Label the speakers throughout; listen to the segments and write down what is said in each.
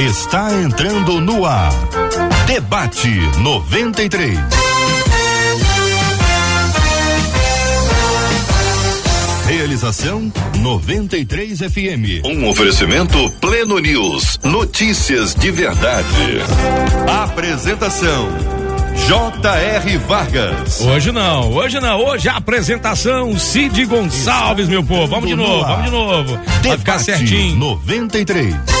Speaker 1: está entrando no ar. Debate 93. Realização 93 FM. Um oferecimento Pleno News. Notícias de verdade. Apresentação J.R. Vargas.
Speaker 2: Hoje não, hoje não. Hoje a apresentação Cid Gonçalves, meu povo. Vamos de novo, vamos de novo. Vai ficar certinho.
Speaker 1: 93.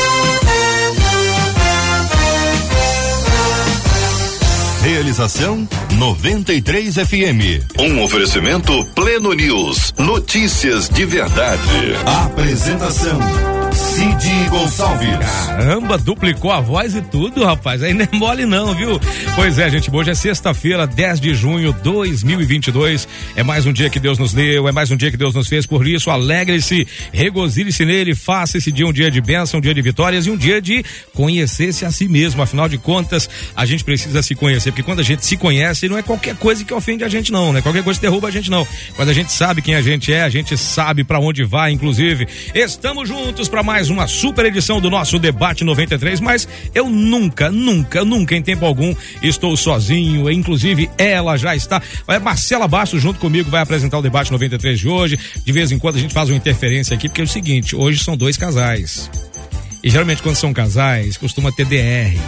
Speaker 1: Realização 93 FM. Um oferecimento Pleno News. Notícias de verdade. Apresentação Cid Gonçalves.
Speaker 2: Caramba, duplicou a voz e tudo, rapaz. Aí não é mole não, viu? Pois é, gente, hoje é sexta-feira, 10 de junho de 2022. É mais um dia que Deus nos deu, é mais um dia que Deus nos fez. Por isso, alegre-se, regozile-se nele, faça esse dia um dia de bênção, um dia de vitórias e um dia de conhecer-se a si mesmo. Afinal de contas, a gente precisa se conhecer, porque quando a gente se conhece, não é qualquer coisa que ofende a gente não, né? Qualquer coisa que derruba a gente não. Quando a gente sabe quem a gente é, a gente sabe para onde vai, inclusive. Estamos juntos para mais uma super edição do nosso debate 93, mas eu nunca, nunca, nunca em tempo algum estou sozinho, inclusive ela já está. É Marcela Bastos junto comigo vai apresentar o debate 93 de hoje. De vez em quando a gente faz uma interferência aqui, porque é o seguinte, hoje são dois casais. E geralmente quando são casais, costuma ter DR.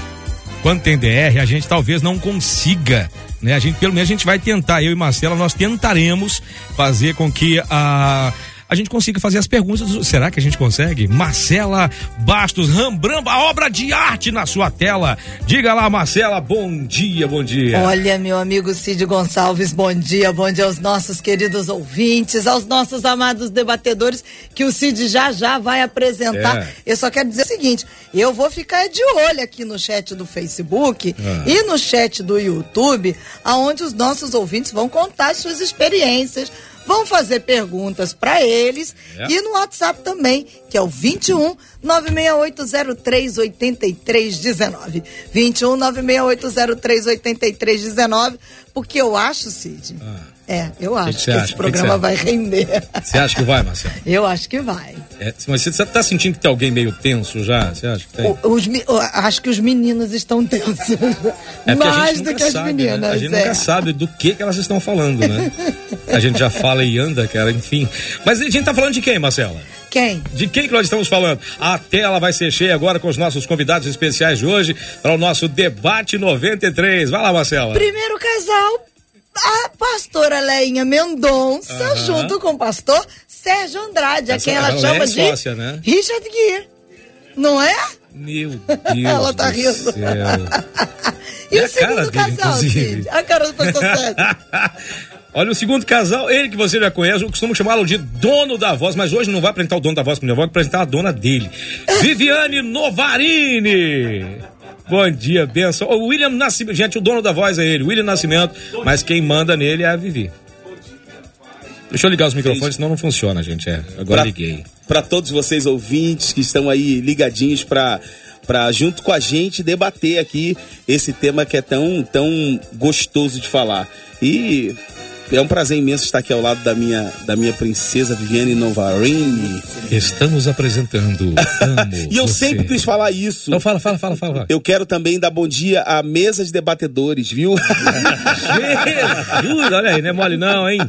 Speaker 2: Quando tem DR, a gente talvez não consiga né? A gente, pelo menos a gente vai tentar, eu e Marcela, nós tentaremos fazer com que a a gente consiga fazer as perguntas. Será que a gente consegue? Marcela Bastos, Rembrandt, a obra de arte na sua tela. Diga lá, Marcela, bom dia, bom dia.
Speaker 3: Olha, meu amigo Cid Gonçalves, bom dia, bom dia aos nossos queridos ouvintes, aos nossos amados debatedores, que o Cid já já vai apresentar. É. Eu só quero dizer o seguinte: eu vou ficar de olho aqui no chat do Facebook ah. e no chat do YouTube, aonde os nossos ouvintes vão contar suas experiências vão fazer perguntas para eles é. e no WhatsApp também, que é o 21 96803 8319. 21 96803 8319, porque eu acho, Cid. Ah é, eu acho que, que, que esse programa que vai render.
Speaker 2: Você acha que vai, Marcelo?
Speaker 3: Eu acho que vai.
Speaker 2: É, mas você está sentindo que tem alguém meio tenso já? Você acha que tem?
Speaker 3: O, os, acho que os meninos estão tensos. É Mais do que as sabe, meninas. Né?
Speaker 2: A gente é. nunca sabe do que, que elas estão falando, né? a gente já fala e anda, cara, enfim. Mas a gente está falando de quem, Marcela?
Speaker 3: Quem?
Speaker 2: De quem que nós estamos falando? A tela vai ser cheia agora com os nossos convidados especiais de hoje para o nosso debate 93. Vai lá, Marcela.
Speaker 3: Primeiro casal a pastora Leinha Mendonça, junto com o pastor Sérgio Andrade, Essa, a quem ela, ela chama é de sócia, né? Richard Gere. Não é?
Speaker 2: Meu Deus.
Speaker 3: ela tá rindo. e, o segundo dele, casal, Cid? A cara do pastor Sérgio.
Speaker 2: Olha, o segundo casal, ele que você já conhece, eu costumo chamá-lo de dono da voz, mas hoje não vai apresentar o dono da voz para vou apresentar a dona dele. Viviane Novarini. Bom dia, benção. O William Nascimento, gente, o dono da voz é ele, William Nascimento, mas quem manda nele é a Vivi. Deixa eu ligar os microfones, senão não funciona, gente. É, agora pra, liguei.
Speaker 4: Para todos vocês ouvintes que estão aí ligadinhos para para junto com a gente debater aqui esse tema que é tão tão gostoso de falar. E é um prazer imenso estar aqui ao lado da minha, da minha princesa Viviane Novarini.
Speaker 2: Estamos apresentando.
Speaker 4: e eu você. sempre quis falar isso.
Speaker 2: Então fala, fala, fala, fala.
Speaker 4: Eu quero também dar bom dia à mesa de debatedores, viu?
Speaker 2: Jesus, olha aí, não é mole não, hein?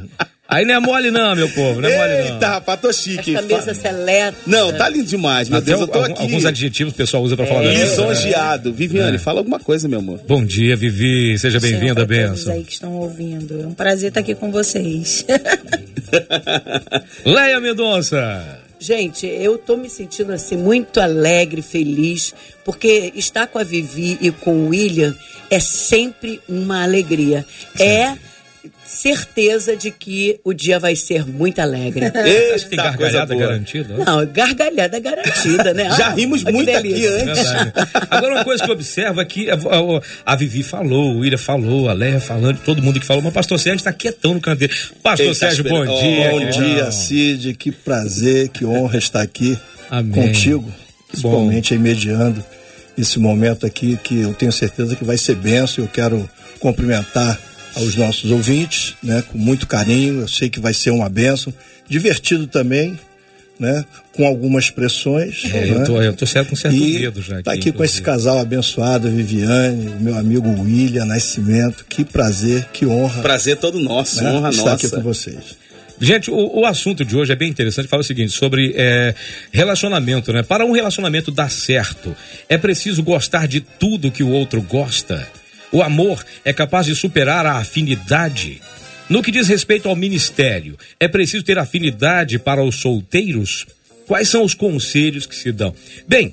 Speaker 2: Aí não é mole não, meu povo, não é mole não.
Speaker 4: Eita, rapaz, tô chique.
Speaker 3: Essa cabeça seleta.
Speaker 4: Não, tá lindo demais, meu Até Deus, eu tô aqui.
Speaker 2: Alguns adjetivos o pessoal usa pra falar é.
Speaker 4: Lisonjeado. Viviane, é. fala alguma coisa, meu amor.
Speaker 2: Bom dia, Vivi, seja bem-vinda, benção.
Speaker 5: aí que estão ouvindo, é um prazer estar aqui com vocês.
Speaker 2: Leia Mendonça.
Speaker 5: Gente, eu tô me sentindo assim muito alegre, feliz, porque estar com a Vivi e com o William é sempre uma alegria. Sim. É certeza de que o dia vai ser muito alegre.
Speaker 2: Eita, Acho que tem gargalhada garantida?
Speaker 5: Não, gargalhada garantida, né?
Speaker 4: Já rimos muito aqui antes.
Speaker 2: Agora, uma coisa que eu observo aqui, a, a, a Vivi falou, o William falou, a Leia falando, todo mundo que falou, mas o pastor Sérgio está quietão no canto dele. Pastor Ele Sérgio, bom dia.
Speaker 6: Bom dia, Cid, que prazer, que honra estar aqui Amém. contigo, principalmente aí mediando esse momento aqui que eu tenho certeza que vai ser benção. Eu quero cumprimentar aos nossos ouvintes, né, com muito carinho. Eu sei que vai ser uma benção, divertido também, né? Com algumas pressões.
Speaker 2: É, né? eu, tô, eu tô certo com certo e medo já.
Speaker 6: Aqui, tá aqui com esse casal abençoado, Viviane, o meu amigo William Nascimento. Que prazer, que honra.
Speaker 4: Prazer todo nosso, né? honra
Speaker 6: estar
Speaker 4: nossa.
Speaker 6: aqui com vocês.
Speaker 2: Gente, o, o, assunto de hoje é bem interessante. Fala o seguinte sobre é, relacionamento, né? Para um relacionamento dar certo, é preciso gostar de tudo que o outro gosta. O amor é capaz de superar a afinidade. No que diz respeito ao ministério, é preciso ter afinidade para os solteiros? Quais são os conselhos que se dão? Bem,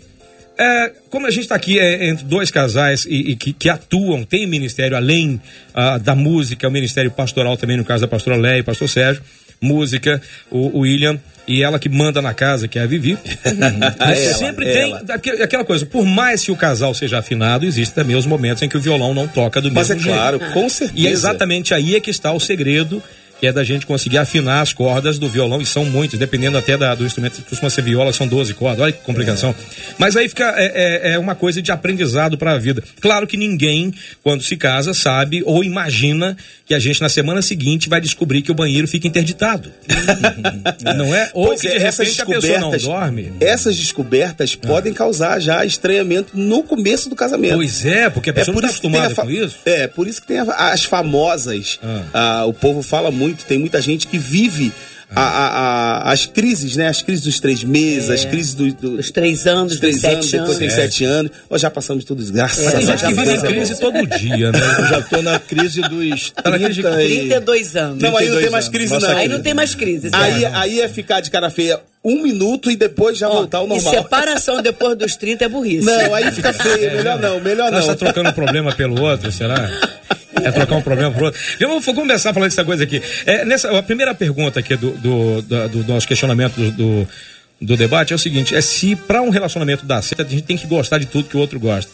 Speaker 2: é, como a gente está aqui é, entre dois casais e, e que, que, atuam, tem ministério além ah, da música, o ministério pastoral também, no caso da pastora Léa e pastor Sérgio, música, o, o William e ela que manda na casa, que é a Vivi. ela, sempre tem aquela coisa, por mais que o casal seja afinado, existem também os momentos em que o violão não toca do
Speaker 4: Mas
Speaker 2: mesmo
Speaker 4: jeito. Mas é claro, com certeza.
Speaker 2: E é exatamente aí é que está o segredo que é da gente conseguir afinar as cordas do violão, e são muitos, dependendo até da, do instrumento, costuma ser viola, são 12 cordas, olha que complicação. É. Mas aí fica, é, é, é, uma coisa de aprendizado para a vida. Claro que ninguém, quando se casa, sabe ou imagina que a gente na semana seguinte vai descobrir que o banheiro fica interditado. não é? Ou pois que de é, repente a pessoa não dorme.
Speaker 4: Essas descobertas ah. podem causar já estranhamento no começo do casamento.
Speaker 2: Pois é, porque a pessoa é não está acostumada com isso.
Speaker 4: É, por isso que tem as famosas, ah. Ah, o povo fala muito muito, tem muita gente que vive a, a, a, as crises, né? As crises dos três meses, é. as crises do, do,
Speaker 5: dos três anos, dos
Speaker 4: três
Speaker 5: anos,
Speaker 4: depois tem é. sete anos. Nós já passamos tudo graças é. a
Speaker 2: Deus. Já vive crise todo dia, né?
Speaker 6: Eu já estou na crise dos 30
Speaker 5: e... 32 anos.
Speaker 4: Não, aí não tem mais crise, não.
Speaker 5: Aí não tem mais crise.
Speaker 4: Aí, aí é ficar de cara feia um minuto e depois já Ó, voltar ao normal.
Speaker 5: E separação depois dos 30 é burrice.
Speaker 4: Não, aí fica feio. Melhor não, melhor não.
Speaker 2: Você tá trocando um problema pelo outro, será? É trocar um problema pro outro. Vou começar falando dessa coisa aqui. É, nessa, a primeira pergunta aqui do, do, do, do nosso questionamento do, do, do, debate é o seguinte: é se para um relacionamento dar certo, a gente tem que gostar de tudo que o outro gosta.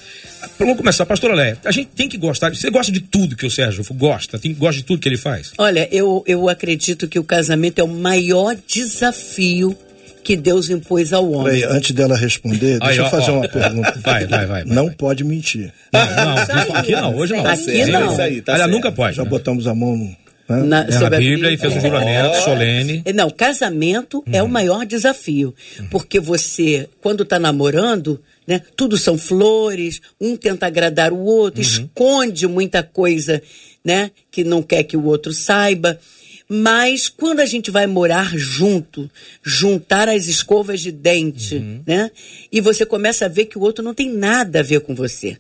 Speaker 2: Vamos começar, pastora Léa. A gente tem que gostar. Você gosta de tudo que o Sérgio gosta? Tem, gosta de tudo que ele faz?
Speaker 5: Olha, eu, eu acredito que o casamento é o maior desafio que Deus impôs ao homem.
Speaker 6: Peraí, antes dela responder, deixa Aí, eu fazer ó, uma pergunta.
Speaker 2: Vai, vai, vai.
Speaker 6: Não vai. pode mentir.
Speaker 2: Não, não, aqui não, hoje não.
Speaker 5: Aqui não. Isso aí,
Speaker 2: tá Olha, nunca pode.
Speaker 6: Já né? botamos a mão no...
Speaker 2: Né? Na, é, sobre a Bíblia, e fez um juramento solene.
Speaker 5: É, não, casamento é o maior desafio. Porque você, quando está namorando, né, tudo são flores, um tenta agradar o outro, uhum. esconde muita coisa né, que não quer que o outro saiba. Mas quando a gente vai morar junto, juntar as escovas de dente, uhum. né? E você começa a ver que o outro não tem nada a ver com você.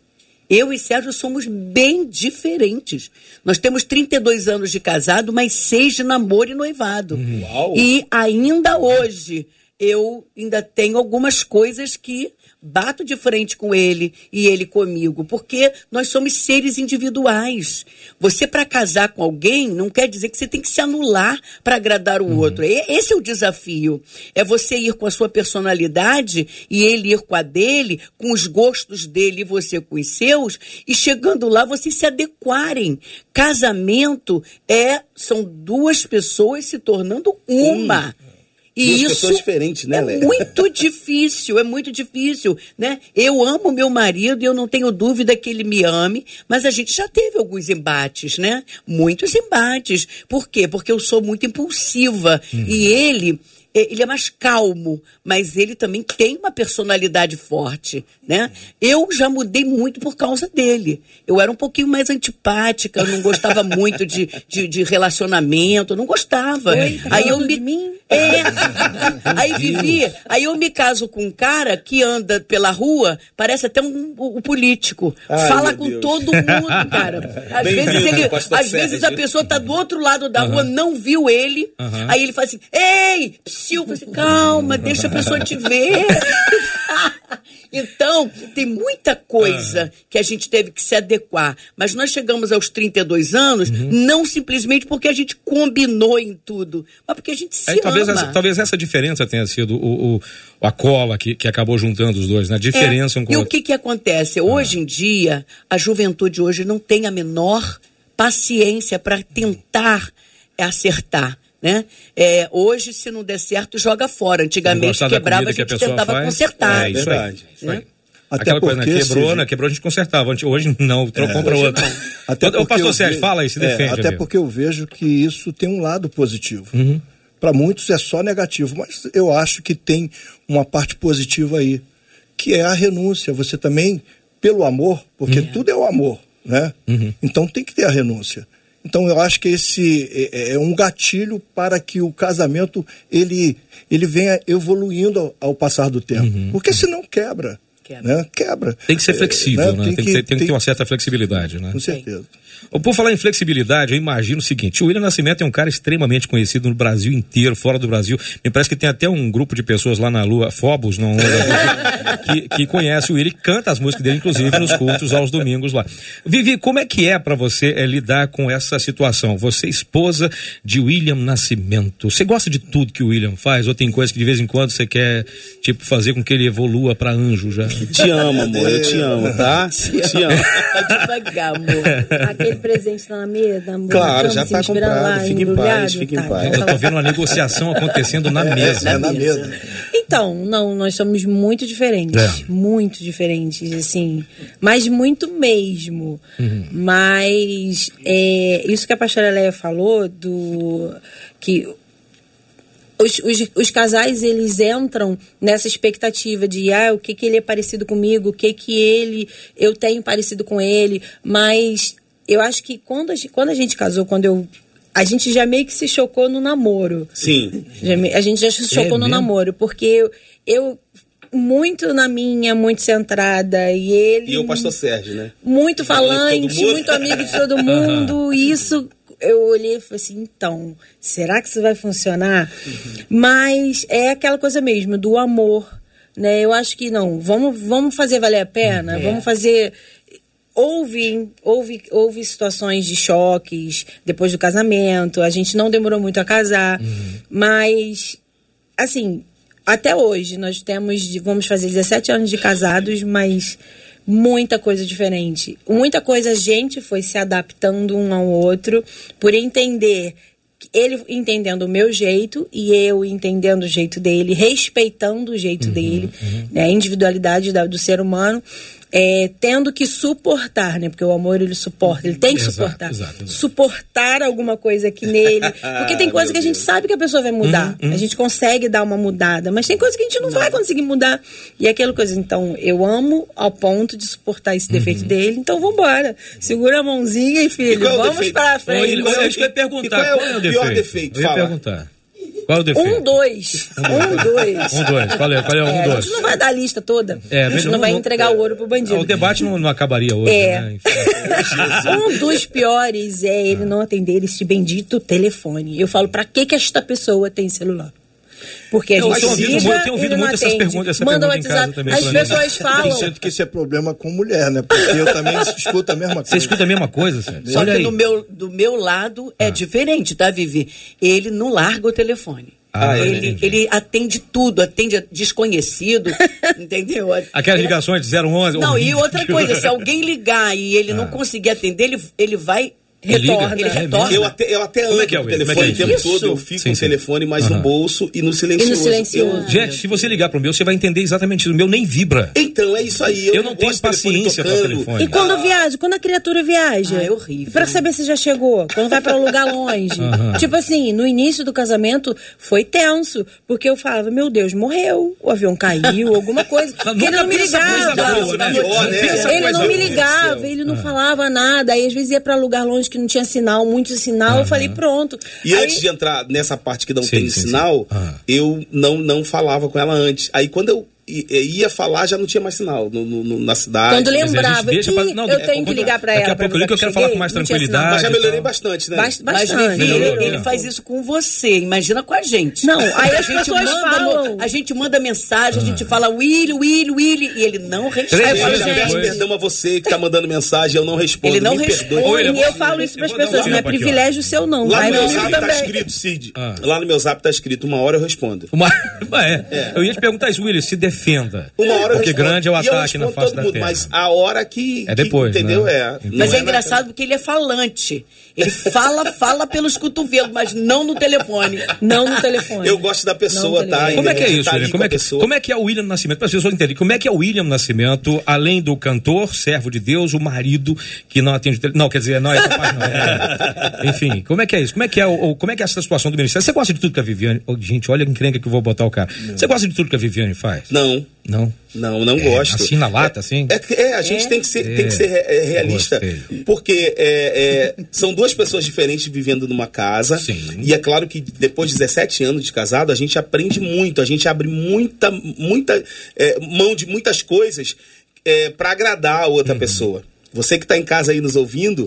Speaker 5: Eu e Sérgio somos bem diferentes. Nós temos 32 anos de casado, mas seis de namoro e noivado. Uau. E ainda hoje eu ainda tenho algumas coisas que bato de frente com ele e ele comigo, porque nós somos seres individuais. Você, para casar com alguém, não quer dizer que você tem que se anular para agradar o uhum. outro. Esse é o desafio. É você ir com a sua personalidade e ele ir com a dele, com os gostos dele e você com os seus, e chegando lá vocês se adequarem. Casamento é são duas pessoas se tornando uma. Hum.
Speaker 4: E Duas isso diferentes, né,
Speaker 5: é muito difícil, é muito difícil, né? Eu amo meu marido e eu não tenho dúvida que ele me ame, mas a gente já teve alguns embates, né? Muitos embates. Por quê? Porque eu sou muito impulsiva uhum. e ele ele é mais calmo, mas ele também tem uma personalidade forte, né? Eu já mudei muito por causa dele. Eu era um pouquinho mais antipática, eu não gostava muito de, de, de relacionamento, eu não gostava.
Speaker 3: Oi,
Speaker 5: aí eu
Speaker 3: me mim?
Speaker 5: É. Aí vivi, aí eu me caso com um cara que anda pela rua, parece até um, um, político. Ai, Fala com Deus. todo mundo, cara. Às vezes ele, às vezes a pessoa tá do outro lado da uhum. rua, não viu ele, uhum. aí ele fala assim: "Ei, Silvio, assim, calma, deixa a pessoa te ver. então, tem muita coisa ah. que a gente teve que se adequar. Mas nós chegamos aos 32 anos, uhum. não simplesmente porque a gente combinou em tudo, mas porque a gente se Aí,
Speaker 2: talvez essa, talvez essa diferença tenha sido o, o a cola que, que acabou juntando os dois, né? A diferença
Speaker 5: é,
Speaker 2: um com
Speaker 5: E
Speaker 2: o
Speaker 5: que que acontece? Hoje ah. em dia, a juventude hoje não tem a menor paciência para tentar acertar. Né? É, hoje, se não der certo, joga fora. Antigamente, quebrava, a gente a tentava faz. consertar.
Speaker 2: É, isso aí. Isso aí. Até Aquela coisa, né? Quebrou, né? Quebrou, a gente consertava. Hoje não, trocou é, para outra. Até o pastor Sérgio, fala aí, se é, defende.
Speaker 6: até amigo. porque eu vejo que isso tem um lado positivo. Uhum. para muitos é só negativo, mas eu acho que tem uma parte positiva aí, que é a renúncia. Você também, pelo amor, porque uhum. tudo é o amor, né? Uhum. Então tem que ter a renúncia. Então eu acho que esse é, é um gatilho para que o casamento ele, ele venha evoluindo ao, ao passar do tempo. Uhum. Porque senão quebra. Quebra. Né? Quebra.
Speaker 2: Tem que ser flexível, é, né? Tem, tem, que, ter, tem, que ter uma certa flexibilidade, né?
Speaker 6: Com certeza.
Speaker 2: Por falar em flexibilidade, eu imagino o seguinte: o William Nascimento é um cara extremamente conhecido no Brasil inteiro, fora do Brasil. Me parece que tem até um grupo de pessoas lá na Lua, Fobos, não, que, que conhece o William e canta as músicas dele, inclusive, nos cultos aos domingos lá. Vivi, como é que é para você é, lidar com essa situação? Você, é esposa de William Nascimento, você gosta de tudo que o William faz? Ou tem coisa que de vez em quando você quer, tipo, fazer com que ele evolua para anjo já?
Speaker 4: Te amo, amor, eu te amo, tá? Te, te amo.
Speaker 7: Devagar, amor aquele presente na mesa, amor.
Speaker 4: Claro, já está comprado. Lá, fique em paz, fique em tá, paz.
Speaker 2: Eu tô vendo uma negociação acontecendo na mesa.
Speaker 6: É, é na mesa.
Speaker 7: Então, não, nós somos muito diferentes. É. Muito diferentes, assim. Mas muito mesmo. Uhum. Mas é, isso que a pastora Leia falou, do que os, os, os, casais eles entram nessa expectativa de ah, o que, que ele é parecido comigo, o que, que ele eu tenho parecido com ele, mas eu acho que quando a, gente, quando a gente casou, quando eu. A gente já meio que se chocou no namoro.
Speaker 4: Sim.
Speaker 7: Já, a gente já se é chocou é no mesmo? namoro, porque eu, eu muito na minha, muito centrada. E ele.
Speaker 4: E o pastor Sérgio, né?
Speaker 7: Muito falante, muito amigo de todo mundo. Isso eu olhei e falei assim, então, será que isso vai funcionar? Uhum. Mas é aquela coisa mesmo, do amor. Né? Eu acho que não, vamos, vamos fazer valer a pena, é. vamos fazer houve, houve, houve situações de choques depois do casamento. A gente não demorou muito a casar, uhum. mas assim, até hoje nós temos, vamos fazer 17 anos de casados, mas muita coisa diferente. Muita coisa a gente foi se adaptando um ao outro por entender ele entendendo o meu jeito e eu entendendo o jeito dele, respeitando o jeito uhum, dele, uhum. Né, a individualidade da, do ser humano é, tendo que suportar, né? Porque o amor ele suporta, ele tem que exato, suportar. Exato, exato. Suportar alguma coisa aqui nele. Porque tem coisa que a gente sabe que a pessoa vai mudar. Hum, hum. A gente consegue dar uma mudada, mas tem coisa que a gente não, não, vai conseguir mudar. E aquela coisa, então, eu amo ao ponto de suportar esse defeito uhum. dele, então vambora. Segura a mãozinha e filho, e é vamos para frente.
Speaker 2: Qual, eu ia perguntar, qual é o, pior defeito? Eu ia perguntar. Qual é o defeito?
Speaker 7: Um, dois. Um, dois.
Speaker 2: um, dois. Qual é, qual é um, é, dois?
Speaker 7: A gente não vai dar a lista toda. É, a gente não, não vai entregar o ouro pro bandido.
Speaker 2: O debate não, não acabaria hoje, é. né?
Speaker 7: um dos piores é ele não atender esse bendito telefone. Eu falo, pra que que esta pessoa tem celular? Porque a gente eu, liga, eu tenho ouvido muito essas perguntas, essa Manda pergunta WhatsApp. Também, As pessoas falam. Eu
Speaker 6: sinto que isso é problema com mulher, né? Porque eu também escuto a mesma coisa.
Speaker 2: Você escuta a mesma coisa,
Speaker 7: Sérgio? Só Olha que no meu, do meu lado é ah. diferente, tá, Vivi? Ele não larga o telefone. Ah, ele, ele atende tudo, atende desconhecido, entendeu?
Speaker 2: Aquelas ligações de 011.
Speaker 7: Não, e outra coisa, se alguém ligar e ele ah. não conseguir atender, ele, ele vai retorna. Ele, retorna.
Speaker 4: Eu até, eu até ando é é, o telefone é o tempo Isso. todo, eu fico sim, com o telefone mais no bolso e no silencioso. E no silencioso.
Speaker 2: Eu... Gente, se você ligar pro meu, você vai entender exatamente isso. O meu nem vibra.
Speaker 4: Então, é isso aí. Eu,
Speaker 2: eu não, não tenho paciência para telefone.
Speaker 7: E quando ah. viaja, quando a criatura viaja? Ah, é horrível. Pra saber se já chegou, quando vai para um lugar longe. Tipo assim, no início do casamento foi tenso, porque eu falava, meu Deus, morreu, o avião caiu, alguma coisa. ele não me ligava. Boa, né? Ele não me ligava, ele não falava nada. Aí às vezes ia para lugar longe que não tinha sinal, muito sinal, uhum. eu falei, pronto.
Speaker 4: E Aí... antes de entrar nessa parte que não sim, tem sim, sinal, sim. Uhum. eu não, não falava com ela antes. Aí quando eu ia falar, já não tinha mais sinal no, no, na cidade.
Speaker 7: Quando lembrava, deixa pra, não, eu tenho que ligar para ela. Daqui a
Speaker 2: pouco eu, eu quero falar com mais tranquilidade.
Speaker 4: Mas já melhorei bastante, né?
Speaker 7: Bast bastante. Mas,
Speaker 4: Vivi,
Speaker 7: ele, ele, faz isso com você, imagina com a gente. Não, aí as pessoas manda, falam... A gente manda mensagem, a gente ah. fala Willy, Willy, Willy, e ele não responde.
Speaker 4: Eu peço perdão a você que tá mandando mensagem, eu não respondo.
Speaker 7: Ele não responde. E eu falo isso para as pessoas, não é privilégio seu não.
Speaker 4: Lá no meu zap tá escrito, Cid. Ah. Lá no meu zap tá escrito, uma hora eu respondo.
Speaker 2: É. Eu ia te perguntar isso, Willy, se defenda.
Speaker 4: Uma hora
Speaker 2: porque grande é o ataque na face da
Speaker 4: mundo,
Speaker 2: terra.
Speaker 4: Mas a hora que.
Speaker 2: É depois.
Speaker 4: Que, entendeu?
Speaker 2: Né?
Speaker 4: É.
Speaker 5: Mas é engraçado porque ele é falante. Ele fala, fala pelos cotovelos, mas não no telefone. Não no telefone.
Speaker 4: Eu gosto da pessoa, tá?
Speaker 2: Como é que é isso,
Speaker 4: tá
Speaker 2: William? Como é que, como é que é o William Nascimento? Para as pessoas entenderem, como é que é o William Nascimento, além do cantor, servo de Deus, o marido que não atende o telefone. Não, quer dizer, não, essa parte não. É. Enfim, como é que é isso? Como é que é, o, como é que é essa situação do ministério? Você gosta de tudo que a Viviane. Oh, gente, olha a encrenca que eu vou botar o cara. Não. Você gosta de tudo que a Viviane faz?
Speaker 4: Não.
Speaker 2: Não?
Speaker 4: Não, não
Speaker 2: é,
Speaker 4: gosto.
Speaker 2: Assim na lata, assim?
Speaker 4: É, é a gente tem que ser, tem que ser realista. Porque são duas pessoas diferentes vivendo numa casa.
Speaker 2: Sim.
Speaker 4: E é claro que depois de 17 anos de casado, a gente aprende muito, a gente abre muita, muita mão de muitas coisas para agradar a outra uhum. pessoa. Você que está em casa aí nos ouvindo,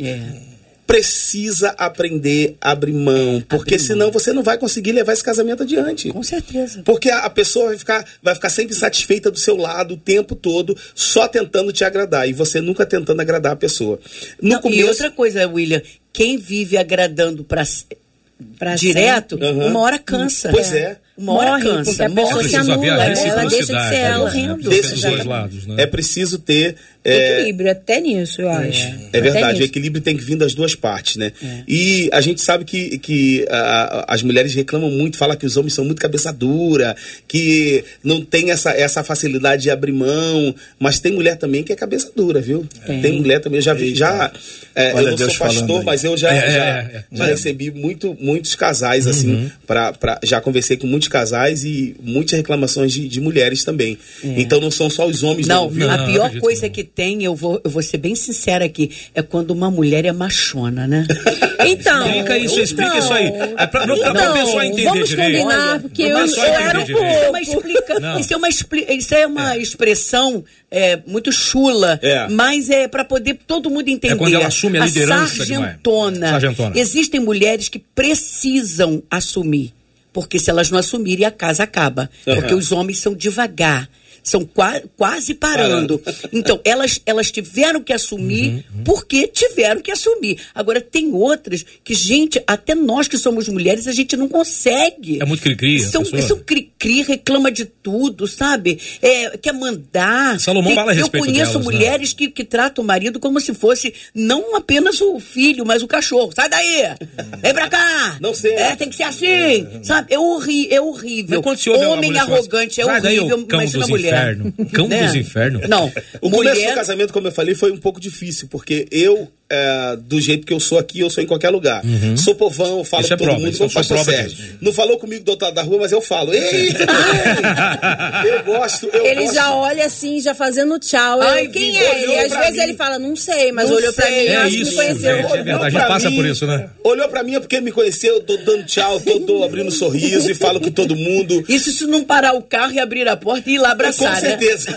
Speaker 4: precisa aprender a abrir mão, porque abrir senão mão. você não vai conseguir levar esse casamento adiante.
Speaker 5: Com certeza.
Speaker 4: Porque a, a, pessoa vai ficar, vai ficar sempre satisfeita do seu lado o tempo todo, só tentando te agradar, e você nunca tentando agradar a pessoa.
Speaker 5: No não, começo... E outra coisa, William, quem vive agradando para direto,
Speaker 3: uhum.
Speaker 5: uma hora cansa.
Speaker 4: Pois é.
Speaker 5: Uma hora
Speaker 3: morre,
Speaker 5: cansa.
Speaker 3: Porque a pessoa se anula, ela deixa de ser ela.
Speaker 2: Desses dois lados, né?
Speaker 4: É preciso ter
Speaker 3: é, equilíbrio até nisso, eu acho.
Speaker 4: É, é verdade, o equilíbrio tem que vir das duas partes, né? É. E a gente sabe que, que a, as mulheres reclamam muito, falam que os homens são muito cabeça dura, que não tem essa, essa facilidade de abrir mão, mas tem mulher também que é cabeça dura, viu? Tem mulher também, eu já vi, já. É, eu não Deus sou pastor, mas eu já,
Speaker 2: é,
Speaker 4: já,
Speaker 2: é,
Speaker 4: já recebi muito, muitos casais, assim, uhum. Pra, pra, já conversei com muitos casais e muitas reclamações de, de mulheres também. Então não são só os homens,
Speaker 5: não.
Speaker 4: não,
Speaker 5: a pior coisa não. que tem, eu vou, eu vou ser bem sincera aqui, é quando uma mulher é machona, né?
Speaker 3: Então.
Speaker 2: Explica isso,
Speaker 3: então,
Speaker 2: explica isso aí. É pra, então,
Speaker 3: pra
Speaker 2: pessoa entender
Speaker 3: vamos
Speaker 2: direito.
Speaker 3: combinar, porque eu, eu era um pouco.
Speaker 5: Isso é uma, explica, isso é uma, isso é uma expressão é, muito chula,
Speaker 4: é.
Speaker 5: mas é para poder todo mundo entender.
Speaker 2: É quando ela assume a, a liderança.
Speaker 5: Sargentona.
Speaker 2: sargentona.
Speaker 5: Existem mulheres que precisam assumir. Porque se elas não assumirem, a casa acaba. Uhum. Porque os homens são devagar são qua quase parando. parando. Então, elas, elas tiveram que assumir uhum, uhum. porque tiveram que assumir. Agora, tem outras que, gente, até nós que somos mulheres, a gente não consegue.
Speaker 2: É muito cri-cri.
Speaker 5: São, são cri-cri, reclama de tudo, sabe? É, quer mandar.
Speaker 2: Salomão fala a
Speaker 5: Eu conheço
Speaker 2: delas,
Speaker 5: né? mulheres
Speaker 2: né?
Speaker 5: que, que tratam o marido como se fosse não apenas o filho, mas o cachorro. Sai daí! Vem pra cá!
Speaker 4: Não sei.
Speaker 5: É, tem que ser assim, sabe? É, horri é horrível. Homem arrogante é horrível, imagina a mulher
Speaker 2: inferno. Cão né? dos infernos.
Speaker 5: Não.
Speaker 4: O mulher... começo do casamento, como eu falei, foi um pouco difícil, porque eu é, do jeito que eu sou aqui, eu sou em qualquer lugar.
Speaker 2: Uhum.
Speaker 4: Sou povão, falo
Speaker 2: isso
Speaker 4: com
Speaker 2: é
Speaker 4: todo
Speaker 2: prova,
Speaker 4: mundo,
Speaker 2: isso
Speaker 4: como pastor Sérgio. Não falou comigo do outro lado da rua, mas eu falo. Ei, tudo bem? eu gosto, eu
Speaker 3: Ele
Speaker 4: gosto.
Speaker 3: já olha assim, já fazendo tchau.
Speaker 5: Ai,
Speaker 3: eu, quem é ele? Às vezes mim. ele fala, não sei, mas
Speaker 4: não
Speaker 3: olhou
Speaker 4: sei.
Speaker 3: pra mim,
Speaker 2: é
Speaker 3: acho
Speaker 2: isso,
Speaker 3: que me conheceu.
Speaker 2: É, é verdade, a gente passa
Speaker 4: mim,
Speaker 2: por isso, né?
Speaker 4: Olhou pra mim é porque me conheceu, eu tô dando tchau, tô, tô abrindo um sorriso e falo com todo mundo.
Speaker 5: Isso se não parar o carro e abrir a porta e ir lá abraçar,
Speaker 4: Com certeza.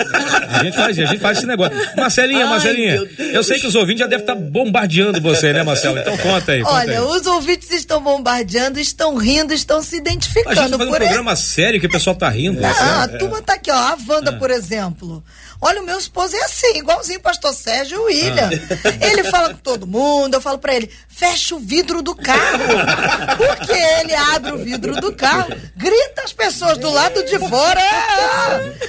Speaker 2: A gente faz, a gente faz esse negócio. Marcelinha, Ai, Marcelinha, eu sei que os ouvintes já devem estar bombardeando você, né, Marcelo? Então conta aí. Conta
Speaker 3: Olha,
Speaker 2: aí.
Speaker 3: os ouvintes estão bombardeando, estão rindo, estão se identificando.
Speaker 2: A gente tá fazendo um programa sério que o pessoal tá rindo.
Speaker 3: Ah, a turma tá aqui, ó. A Wanda, ah. por exemplo. Olha, o meu esposo é assim, igualzinho o pastor Sérgio e o William. Ah. Ele fala com todo mundo, eu falo pra ele, fecha o vidro do carro. Porque ele abre o vidro do carro, grita as pessoas do lado de fora.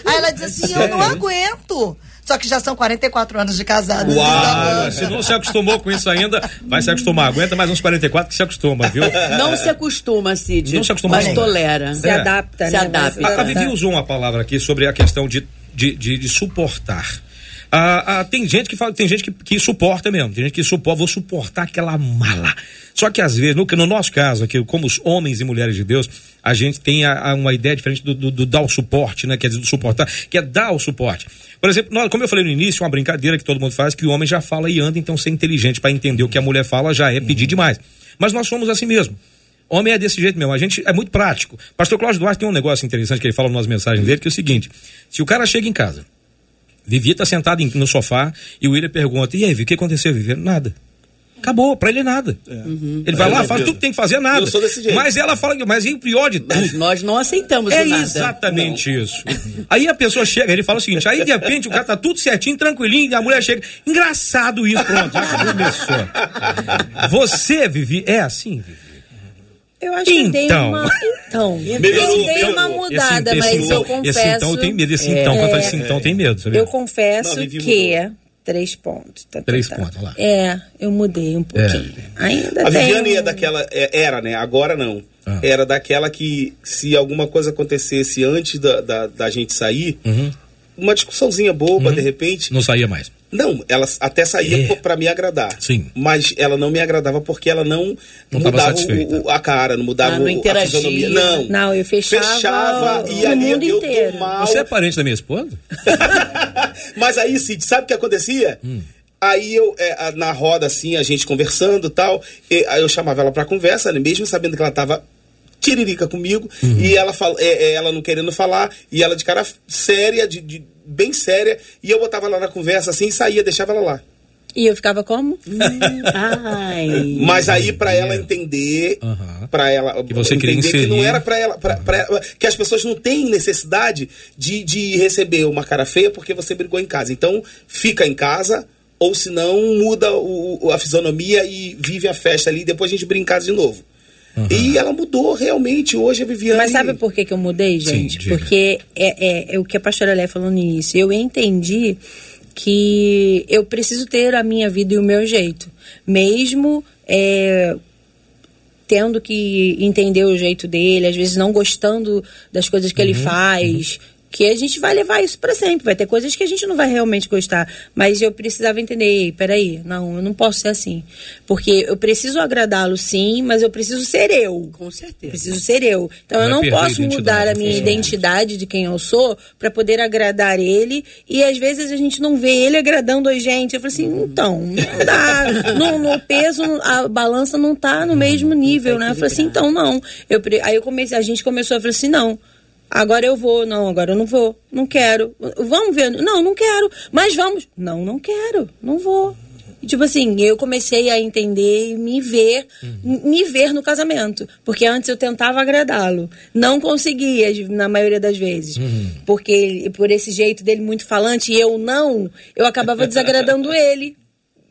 Speaker 3: Aí ela diz assim, eu não aguento. Só que já são 44 anos de casado.
Speaker 2: Uau! Se não se acostumou com isso ainda, vai se acostumar. Aguenta mais uns 44 que se acostuma, viu?
Speaker 5: Não se acostuma, Cid.
Speaker 2: Não se acostuma.
Speaker 5: Mas tolera.
Speaker 3: Se é. adapta,
Speaker 5: Se
Speaker 3: né?
Speaker 5: adapta.
Speaker 2: A, a Vivi usou uma palavra aqui sobre a questão de, de, de, de suportar. Ah, ah, tem gente que fala, tem gente que, que, suporta mesmo, tem gente que suporta, vou suportar aquela mala. Só que às vezes, no, no nosso caso aqui, como os homens e mulheres de Deus, a gente tem a, a uma ideia diferente do, do, do, dar o suporte, né? Quer dizer, do suportar, que é dar o suporte. Por exemplo, nós, como eu falei no início, uma brincadeira que todo mundo faz, que o homem já fala e anda, então ser inteligente para entender o que a mulher fala já é pedir demais. Mas nós somos assim mesmo. Homem é desse jeito mesmo, a gente é muito prático. Pastor Cláudio Duarte tem um negócio interessante que ele fala nas mensagens dele, que é o seguinte: se o cara chega em casa Vivi está sentado no sofá e o William pergunta: E aí, Vivi, o que aconteceu, Vivi? Nada. Acabou, pra ele é nada. É. Uhum. Ele vai lá, faz tudo que tem que fazer, nada.
Speaker 4: Eu sou desse jeito.
Speaker 2: Mas ela fala, mas e o pior de tudo? Mas
Speaker 5: nós não aceitamos
Speaker 2: É
Speaker 5: nada.
Speaker 2: exatamente não. isso. Aí a pessoa chega, ele fala o seguinte: aí de repente o cara tá tudo certinho, tranquilinho, e a mulher chega. Engraçado isso, pronto, já começou. Você, Vivi, é assim, Vivi?
Speaker 7: Eu acho então. que dei uma. Então, melhorou, eu dei uma mudada, esse, esse, mas eu confesso. Esse
Speaker 2: então tem medo, esse então, quando faz então tem medo. Sabe?
Speaker 7: Eu confesso Não, que. Três pontos. Tá,
Speaker 2: tá Três tá, pontos, lá.
Speaker 7: É, eu mudei um pouquinho. É. Ainda
Speaker 4: A Viviane é daquela. É, era, né? Agora não. Ah. Era daquela que, se alguma coisa acontecesse antes da, da, da gente sair, uhum. uma discussãozinha boba, uhum. de repente.
Speaker 2: Não saía mais.
Speaker 4: Não, ela até saía é. para me agradar.
Speaker 2: Sim.
Speaker 4: Mas ela não me agradava porque ela não, não mudava o, o, a cara, não mudava ah, não o, a fisionomia. Não.
Speaker 7: Não, eu fechava, fechava
Speaker 4: e ali mundo eu inteiro. mal.
Speaker 2: Você é parente da minha esposa?
Speaker 4: Mas aí, Cid, sabe o que acontecia? Hum. Aí eu, é, na roda, assim, a gente conversando tal, e aí eu chamava ela pra conversa, né, mesmo sabendo que ela tava tiririca comigo, uhum. e ela, fala, é, é, ela não querendo falar, e ela de cara séria, de, de bem séria, e eu botava ela na conversa assim e saía, deixava ela lá.
Speaker 7: E eu ficava como?
Speaker 4: Ai. Mas aí para ela entender, uhum. para ela
Speaker 2: que você entender
Speaker 4: que não era para ela, pra, pra, que as pessoas não têm necessidade de, de receber uma cara feia porque você brigou em casa. Então fica em casa ou se não muda o, a fisionomia e vive a festa ali. Depois a gente brinca de novo. Uhum. E ela mudou realmente. Hoje a Viviane.
Speaker 7: Mas sabe por que, que eu mudei, gente? Sim, Porque é, é, é, o que a pastora Lé falou nisso. Eu entendi que eu preciso ter a minha vida e o meu jeito. Mesmo é, tendo que entender o jeito dele, às vezes não gostando das coisas que uhum, ele faz. Uhum que a gente vai levar isso para sempre. Vai ter coisas que a gente não vai realmente gostar. Mas eu precisava entender, peraí, não, eu não posso ser assim. Porque eu preciso agradá-lo sim, mas eu preciso ser eu.
Speaker 5: Com certeza.
Speaker 7: Preciso ser eu. Então eu não posso a mudar a minha identidade de quem eu sou para poder agradar ele. E às vezes a gente não vê ele agradando a gente. Eu falo assim, então, não dá. no, no, peso, a balança não tá no mesmo nível, né? Eu falei assim, então não. Eu, aí eu comecei, a gente começou a falar assim, não Agora eu vou, não, agora eu não vou, não quero. Vamos ver, não, não quero, mas vamos. Não, não quero, não vou. E, tipo assim, eu comecei a entender e me ver, uhum. me ver no casamento. Porque antes eu tentava agradá-lo. Não conseguia, na maioria das vezes. Uhum. Porque por esse jeito dele muito falante e eu não, eu acabava desagradando ele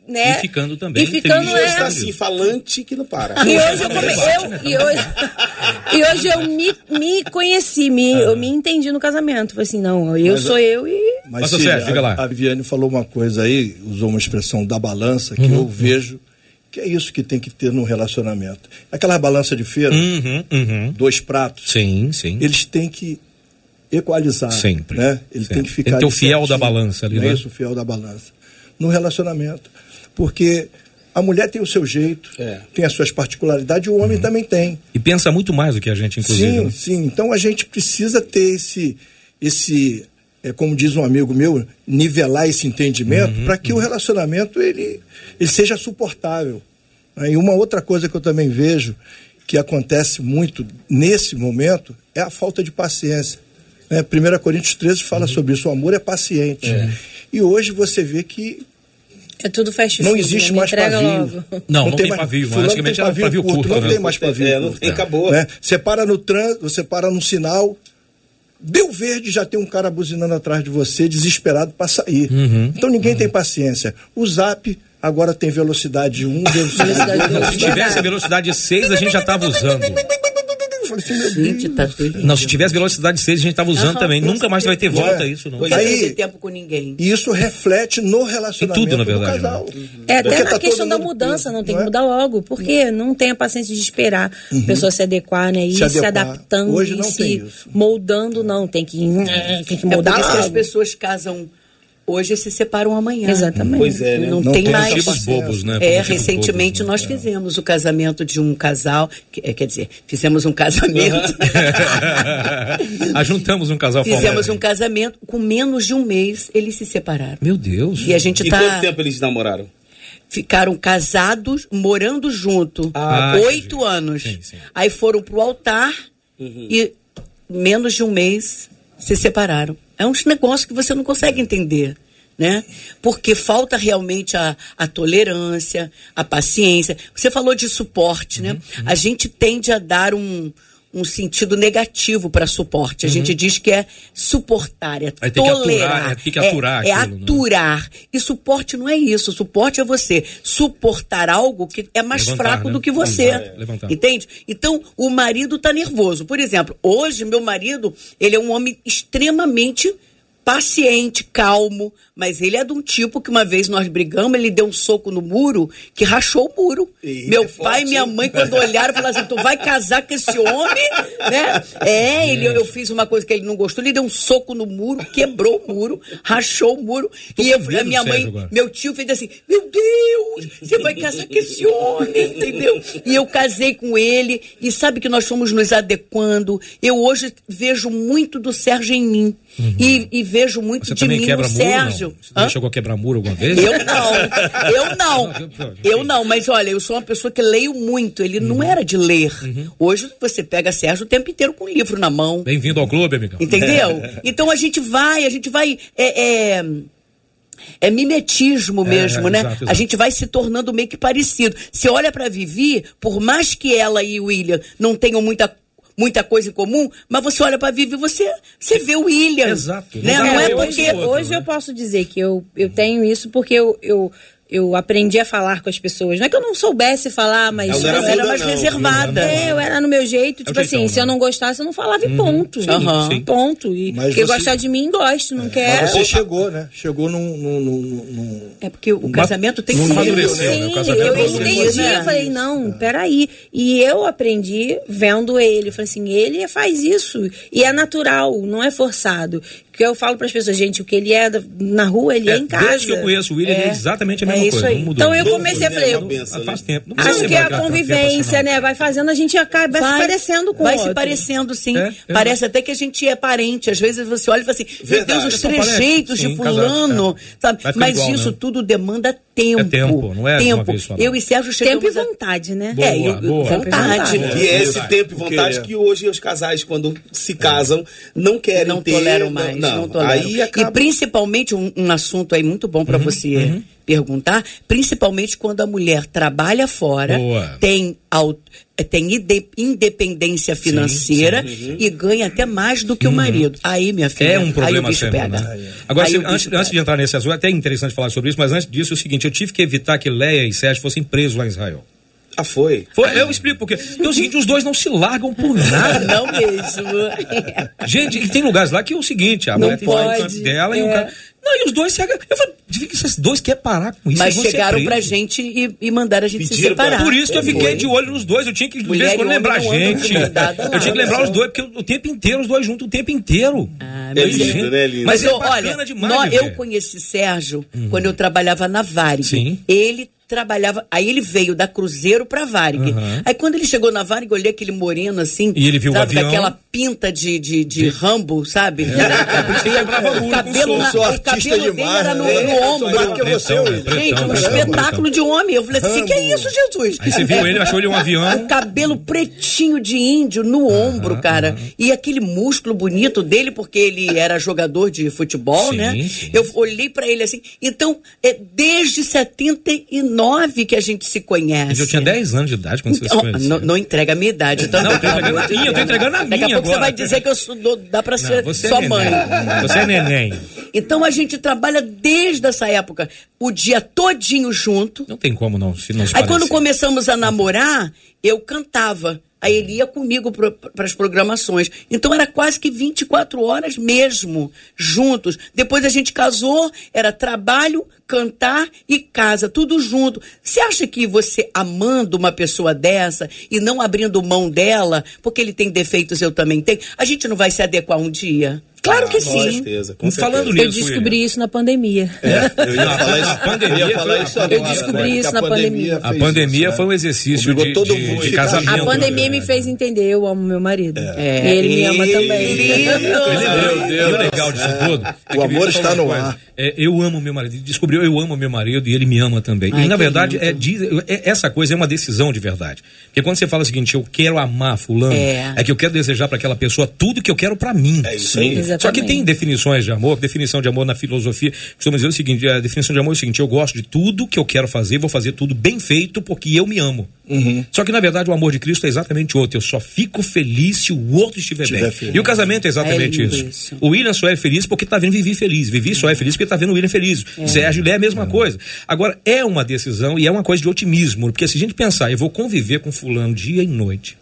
Speaker 7: né?
Speaker 2: E ficando também.
Speaker 7: E ficando
Speaker 4: é... está assim, falante que não para.
Speaker 7: E hoje eu, come... eu, e hoje, e hoje eu me, me conheci, me, ah. eu me entendi no casamento. Falei assim, não, eu mas, sou eu e.
Speaker 6: Mas sim, diga lá. A Viviane falou uma coisa aí, usou uma expressão da balança, que uhum. eu vejo que é isso que tem que ter no relacionamento. Aquela balança de feira,
Speaker 2: uhum, uhum.
Speaker 6: dois pratos.
Speaker 2: Sim, sim.
Speaker 6: Eles têm que equalizar.
Speaker 2: Sempre.
Speaker 6: Né? Ele
Speaker 2: Sempre.
Speaker 6: tem que ficar.
Speaker 2: Tem que ter o fiel certinho, da balança ali,
Speaker 6: né?
Speaker 2: É
Speaker 6: isso, o fiel da balança. No relacionamento porque a mulher tem o seu jeito, é. tem as suas particularidades, e o homem uhum. também tem.
Speaker 2: E pensa muito mais do que a gente, inclusive.
Speaker 6: Sim,
Speaker 2: né?
Speaker 6: sim. Então a gente precisa ter esse, esse é, como diz um amigo meu, nivelar esse entendimento uhum, para que uhum. o relacionamento ele, ele seja suportável. Né? E uma outra coisa que eu também vejo que acontece muito nesse momento é a falta de paciência. Né? 1 Coríntios 13 fala uhum. sobre isso, o amor é paciente. É. E hoje você vê que
Speaker 7: é tudo fast
Speaker 6: food. Não existe mais pavio.
Speaker 2: Logo. Não, não, não tem, tem pavio. Mas antigamente era pavio, pavio curto. curto
Speaker 6: não né? tem mais pavio. É, não
Speaker 4: tem, acabou. Né?
Speaker 6: Você para no trânsito, você para no sinal, deu verde, já tem um cara buzinando atrás de você, desesperado para sair. Uhum. Então ninguém uhum. tem paciência. O zap agora tem velocidade 1, velocidade
Speaker 2: 2. Se tivesse velocidade 6, a gente já estava usando. Falei assim, meu Gente, tá Não, se tivesse velocidade 6, a gente tava usando também. Nunca mais vai ter volta é. isso, não.
Speaker 5: Pois aí, ter tempo com ninguém.
Speaker 6: Isso reflete no relacionamento
Speaker 2: em tudo, na verdade,
Speaker 6: do casal.
Speaker 7: Né? É até na tá questão da mudança, não tem que é? mudar logo. Porque não tem a paciência de esperar uhum. a pessoa se adequar, né? E se, se adaptando Hoje não e se moldando, não. Tem que, tem que mudar. É
Speaker 5: por isso que as pessoas casam hoje se separam amanhã.
Speaker 7: Exatamente.
Speaker 4: Pois é, né?
Speaker 7: não, não, tem, tem mais.
Speaker 2: Tipos bobos, né?
Speaker 5: É, recentemente bobos, né? nós é. fizemos o casamento de um casal, que, é, quer dizer, fizemos um casamento.
Speaker 2: Ajuntamos um casal
Speaker 5: Fizemos um casamento, com menos de um mês eles se separaram.
Speaker 2: Meu Deus.
Speaker 5: E a gente
Speaker 4: e
Speaker 5: tá...
Speaker 4: quanto tempo eles namoraram?
Speaker 5: Ficaram casados, morando junto, ah, oito anos. Sim, sim. Aí foram pro altar uhum. e menos de um mês se separaram. É um negócio que você não consegue entender. Né? Porque falta realmente a, a tolerância, a paciência. Você falou de suporte, né? uhum? Uhum. A gente tende a dar um, um sentido negativo para suporte. A uhum. gente diz que é suportar, é Aí tolerar.
Speaker 2: Tem que aturar,
Speaker 5: é, é, aturar. É aturar. Né? E suporte não é isso. Suporte é você suportar algo que é mais levantar, fraco né? do que você. Levantar, levantar. Entende? Então, o marido tá nervoso. Por exemplo, hoje, meu marido, ele é um homem extremamente paciente, calmo, mas ele é de um tipo que uma vez nós brigamos, ele deu um soco no muro que rachou o muro. Meu é pai e minha mãe, quando olharam, falaram assim: tu vai casar com esse homem? né? É, ele, eu fiz uma coisa que ele não gostou, ele deu um soco no muro, quebrou o muro, rachou o muro. Tô e eu, a minha mãe, agora. meu tio fez assim: Meu Deus, você vai casar com esse homem, entendeu? E eu casei com ele, e sabe que nós fomos nos adequando. Eu hoje vejo muito do Sérgio em mim. Uhum. E, e, vejo muito
Speaker 2: Você
Speaker 5: de mim
Speaker 2: no
Speaker 5: Sérgio.
Speaker 2: Não? Você chegou a quebrar muro alguma vez?
Speaker 5: Eu não, eu não. Eu não, mas olha, eu sou uma pessoa que leio muito. Ele uhum. não era de ler. Uhum. Hoje você pega Sérgio o tempo inteiro com um livro na mão.
Speaker 2: Bem-vindo ao clube, amigo.
Speaker 5: Entendeu? Então a gente vai, a gente vai. É, é, é mimetismo é, mesmo, é, né? Exato, exato. A gente vai se tornando meio que parecido. Se olha para Vivi, por mais que ela e o William não tenham muita muita coisa em comum, mas você olha para Vivi e você, você vê o William.
Speaker 2: Exato.
Speaker 7: Né? Não, é porque hoje, hoje né? eu posso dizer que eu, eu tenho isso porque eu, eu eu aprendi a falar com as pessoas. Não é que eu não soubesse falar, mas
Speaker 5: eu era, era mais não, reservada.
Speaker 7: É, eu era no meu jeito, é tipo assim, se eu não gostasse, eu não falava e ponto. Sim, uhum. sim. Ponto. E mas quem você... gostar de mim, goste, não é. quer.
Speaker 6: Mas você chegou, né? Chegou num. num, num
Speaker 5: é porque o casamento tem que ser.
Speaker 7: Né? Sim, eu entendi. Né? Eu falei, não, peraí. E eu aprendi vendo ele. Eu falei assim, ele faz isso. E é natural, não é forçado. Porque eu falo para as pessoas, gente, o que ele é na rua, ele é, é em casa. Desde
Speaker 2: que eu conheço o William, é, ele é exatamente a mesma é
Speaker 7: coisa.
Speaker 2: Aí.
Speaker 7: Então eu comecei a falei, né? faz tempo. Não acho que a convivência, né, vai fazendo, a gente acaba vai, se parecendo com
Speaker 5: Vai se parecendo, sim. É, é. Parece até que a gente é parente. Às vezes você olha e fala assim, meu Deus, os trejeitos de fulano, sabe? Mas isso né? tudo demanda tempo. É tempo, não é tempo. Eu e Sérgio chegamos
Speaker 7: Tempo e vontade, né?
Speaker 5: Boa, é, boa. vontade.
Speaker 4: E é esse tempo e vontade que hoje os casais, quando se casam, não querem
Speaker 5: não
Speaker 4: ter.
Speaker 5: Toleram mais, não, não toleram. Aí acaba... E principalmente um, um assunto aí muito bom para uhum, você uhum. perguntar, principalmente quando a mulher trabalha fora, Boa. tem tem independência financeira sim, sim, uhum. e ganha até mais do que o uhum. marido. Aí, minha filha,
Speaker 2: é um problema
Speaker 5: aí o bicho
Speaker 2: sempre,
Speaker 5: pega.
Speaker 2: Né? Agora, se, antes, antes de entrar nesse assunto, é até interessante falar sobre isso, mas antes disso, é o seguinte, eu tive que evitar que Leia e Sérgio fossem presos lá em Israel.
Speaker 4: Ah, foi?
Speaker 2: foi? Eu explico porque. É o seguinte, os dois não se largam por nada.
Speaker 5: Não mesmo.
Speaker 2: Gente, e tem lugares lá que é o seguinte, a
Speaker 5: não
Speaker 2: mulher tem
Speaker 5: pode,
Speaker 2: dela é. e o cara. Não, e os dois se Eu falei, que esses dois querem parar com isso.
Speaker 5: Mas chegaram pra gente e, e mandaram a gente Pediram se separar.
Speaker 2: Pra... Por isso que eu fiquei foi. de olho nos dois. Eu tinha que, de vez quando, lembrar a gente. Eu tinha que lembrar os dois, porque o tempo inteiro, os dois juntos, o tempo inteiro.
Speaker 5: Ah, é lindo, né, lindo? Mas, eu, olha, demais, nós, eu conheci Sérgio uhum. quando eu trabalhava na Varig. Sim. Ele trabalhava. Aí ele veio da Cruzeiro pra Varig. Uhum. Aí quando ele chegou na Varig, eu olhei aquele moreno assim.
Speaker 2: E ele viu sabe, o avião.
Speaker 5: Daquela pinta de, de, de Rambo, sabe? É.
Speaker 4: o cabelo, na, o cabelo dele era
Speaker 5: no, no ombro. Gente, um espetáculo de homem. Eu falei assim: o que, que é isso, Jesus?
Speaker 2: Aí você viu ele, achou ele um avião.
Speaker 5: O cabelo pretinho de índio no ombro, cara. E aquele músculo bonito dele, porque ele era jogador de futebol, sim, né? Sim. Eu olhei para ele assim. Então, é desde 79 que a gente se conhece.
Speaker 2: Eu tinha 10 anos de idade quando então, você se conheceu.
Speaker 5: Não, não entrega a minha idade. Então,
Speaker 2: não, eu tô entregando a minha, eu tô entregando a minha
Speaker 5: Daqui a pouco
Speaker 2: agora.
Speaker 5: você vai dizer que eu sou, dá pra ser não, sua
Speaker 2: é
Speaker 5: mãe.
Speaker 2: Você é neném.
Speaker 5: Então a gente trabalha desde essa época o dia todinho junto.
Speaker 2: Não tem como não, se não se
Speaker 5: Aí quando começamos a namorar, eu cantava. Aí ele ia comigo para as programações. Então era quase que 24 horas mesmo, juntos. Depois a gente casou, era trabalho, cantar e casa, tudo junto. Você acha que você amando uma pessoa dessa e não abrindo mão dela, porque ele tem defeitos, eu também tenho, a gente não vai se adequar um dia? Claro que ah, sim. Com
Speaker 4: certeza, com
Speaker 7: Falando nisso, eu descobri William. isso na pandemia.
Speaker 4: É, eu ia falar isso, pandemia, eu, falar isso agora,
Speaker 7: eu descobri isso na pandemia.
Speaker 2: A pandemia isso, foi um exercício de, todo mundo de, de casamento.
Speaker 7: A pandemia me fez entender, eu amo meu marido. É. E ele me ama também.
Speaker 2: Meu Deus. E o legal disso tudo.
Speaker 6: É o amor está no ar.
Speaker 2: É, eu amo meu marido. Descobriu, eu amo meu marido e ele me ama também. Ai, e na verdade, é, é, essa coisa é uma decisão de verdade. Porque quando você fala o seguinte, eu quero amar fulano, é, é que eu quero desejar para aquela pessoa tudo que eu quero para mim.
Speaker 4: É isso aí.
Speaker 2: Exatamente. Só que tem definições de amor, definição de amor na filosofia. Costuma dizer o seguinte: a definição de amor é o seguinte: eu gosto de tudo que eu quero fazer, vou fazer tudo bem feito porque eu me amo. Uhum. Só que na verdade o amor de Cristo é exatamente outro. Eu só fico feliz se o outro estiver, estiver bem. Feliz. E o casamento é exatamente é isso. isso. O William só é feliz porque está vendo Vivi feliz. Vivi só é feliz porque está vendo o William feliz. É. Sérgio é a mesma é. coisa. Agora, é uma decisão e é uma coisa de otimismo. Porque se a gente pensar, eu vou conviver com fulano dia e noite.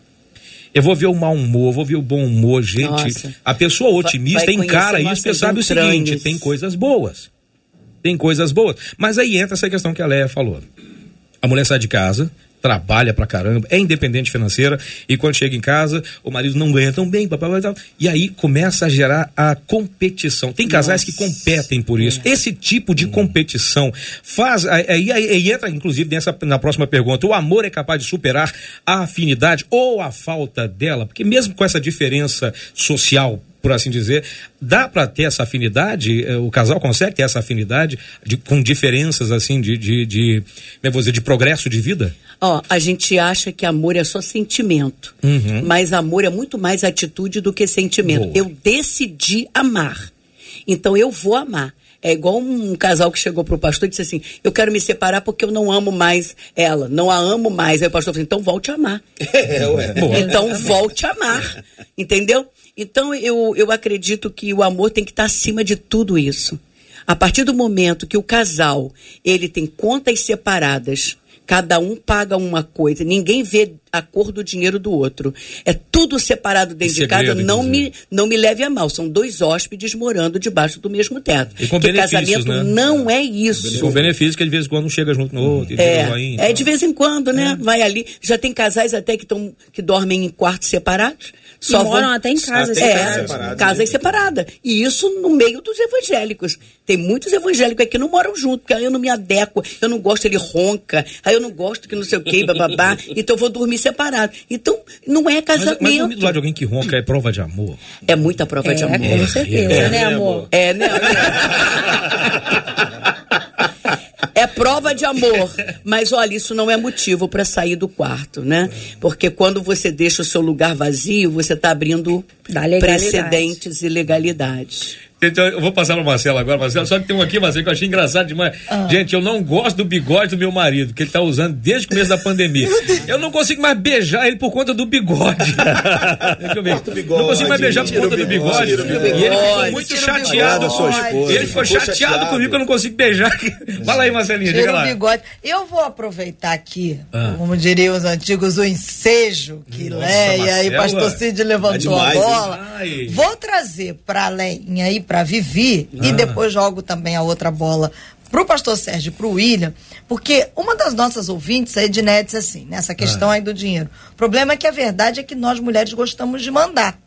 Speaker 2: Eu vou ver o mau humor, vou ver o bom humor, gente. Nossa. A pessoa otimista vai encara isso e sabe o seguinte: tem coisas boas. Tem coisas boas. Mas aí entra essa questão que a Léa falou. A mulher sai de casa, trabalha pra caramba, é independente financeira e quando chega em casa, o marido não ganha tão bem, papapá, e, tal, e aí começa a gerar a competição. Tem casais Nossa. que competem por isso. É. Esse tipo de competição faz. Aí, aí, aí, entra, inclusive, nessa, na próxima pergunta: o amor é capaz de superar a afinidade ou a falta dela? Porque mesmo com essa diferença social por assim dizer, dá para ter essa afinidade? Eh, o casal consegue ter essa afinidade de, com diferenças assim de, de, de, é vou dizer, de progresso de vida?
Speaker 5: Ó, a gente acha que amor é só sentimento, uhum. mas amor é muito mais atitude do que sentimento. Boa. Eu decidi amar, então eu vou amar. É igual um casal que chegou pro pastor e disse assim: Eu quero me separar porque eu não amo mais ela, não a amo mais. Aí o pastor falou assim: Então volte a amar. É, ué. Então volte a amar. Entendeu? Então eu, eu acredito que o amor tem que estar acima de tudo isso. A partir do momento que o casal ele tem contas separadas, cada um paga uma coisa, ninguém vê a cor do dinheiro do outro. É tudo separado dentro de casa, não me, não me leve a mal. São dois hóspedes morando debaixo do mesmo teto.
Speaker 2: E com Porque casamento né?
Speaker 5: não é isso.
Speaker 2: Com benefício que de vez em quando um chega junto no outro.
Speaker 5: É, é de vez em quando, né? É. Vai ali. Já tem casais até que, tão, que dormem em quartos separados.
Speaker 7: Só moram vão... até em casas
Speaker 5: até é, separadas. Casas separadas. E isso no meio dos evangélicos. Tem muitos evangélicos aqui que não moram junto, porque aí eu não me adequo, eu não gosto, ele ronca, aí eu não gosto que não sei o que, bababá, então eu vou dormir separado. Então, não é casamento. Mas, mas
Speaker 2: dormir do lado de alguém que ronca é prova de amor?
Speaker 5: É muita prova
Speaker 7: é,
Speaker 5: de amor.
Speaker 7: Com certeza, é, né, amor?
Speaker 5: É, né? é prova de amor. Mas olha, isso não é motivo para sair do quarto, né? Porque quando você deixa o seu lugar vazio, você está abrindo precedentes e legalidades.
Speaker 2: Então, eu vou passar para Marcelo agora, Marcelo. Só que tem um aqui, Marcelo, que eu achei engraçado demais. Ah. Gente, eu não gosto do bigode do meu marido, que ele está usando desde o começo da pandemia. Eu não consigo mais beijar ele por conta do bigode. não consigo mais beijar por conta do bigode. E ele ficou muito chateado. Ele ficou chateado comigo que eu não consigo beijar. Fala aí, Marcelinha, diga lá.
Speaker 3: bigode. Eu vou aproveitar aqui, ah. como diriam os antigos, o ensejo que Nossa, Leia e Pastor Cid levantou é demais, a bola. Vou trazer para além aí para Vivi ah. e depois jogo também a outra bola pro pastor Sérgio e pro William, porque uma das nossas ouvintes, a Ednet, disse assim, nessa questão ah. aí do dinheiro. O problema é que a verdade é que nós mulheres gostamos de mandar.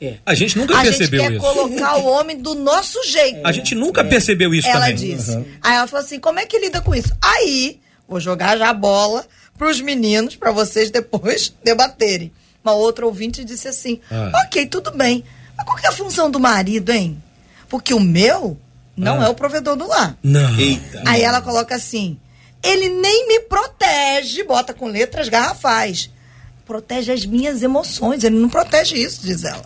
Speaker 2: É. A gente nunca a percebeu
Speaker 3: isso. A gente quer colocar o homem do nosso jeito.
Speaker 2: A gente nunca é. percebeu isso
Speaker 3: ela
Speaker 2: também.
Speaker 3: disse. Uhum. Aí ela falou assim, como é que lida com isso? Aí, vou jogar já a bola pros meninos, para vocês depois debaterem. Uma outra ouvinte disse assim, ah. ok, tudo bem, mas qual que é a função do marido, hein? Porque o meu não ah. é o provedor do lar.
Speaker 2: Não.
Speaker 3: Eita. Aí ela coloca assim: ele nem me protege, bota com letras garrafais. Protege as minhas emoções. Ele não protege isso, diz ela.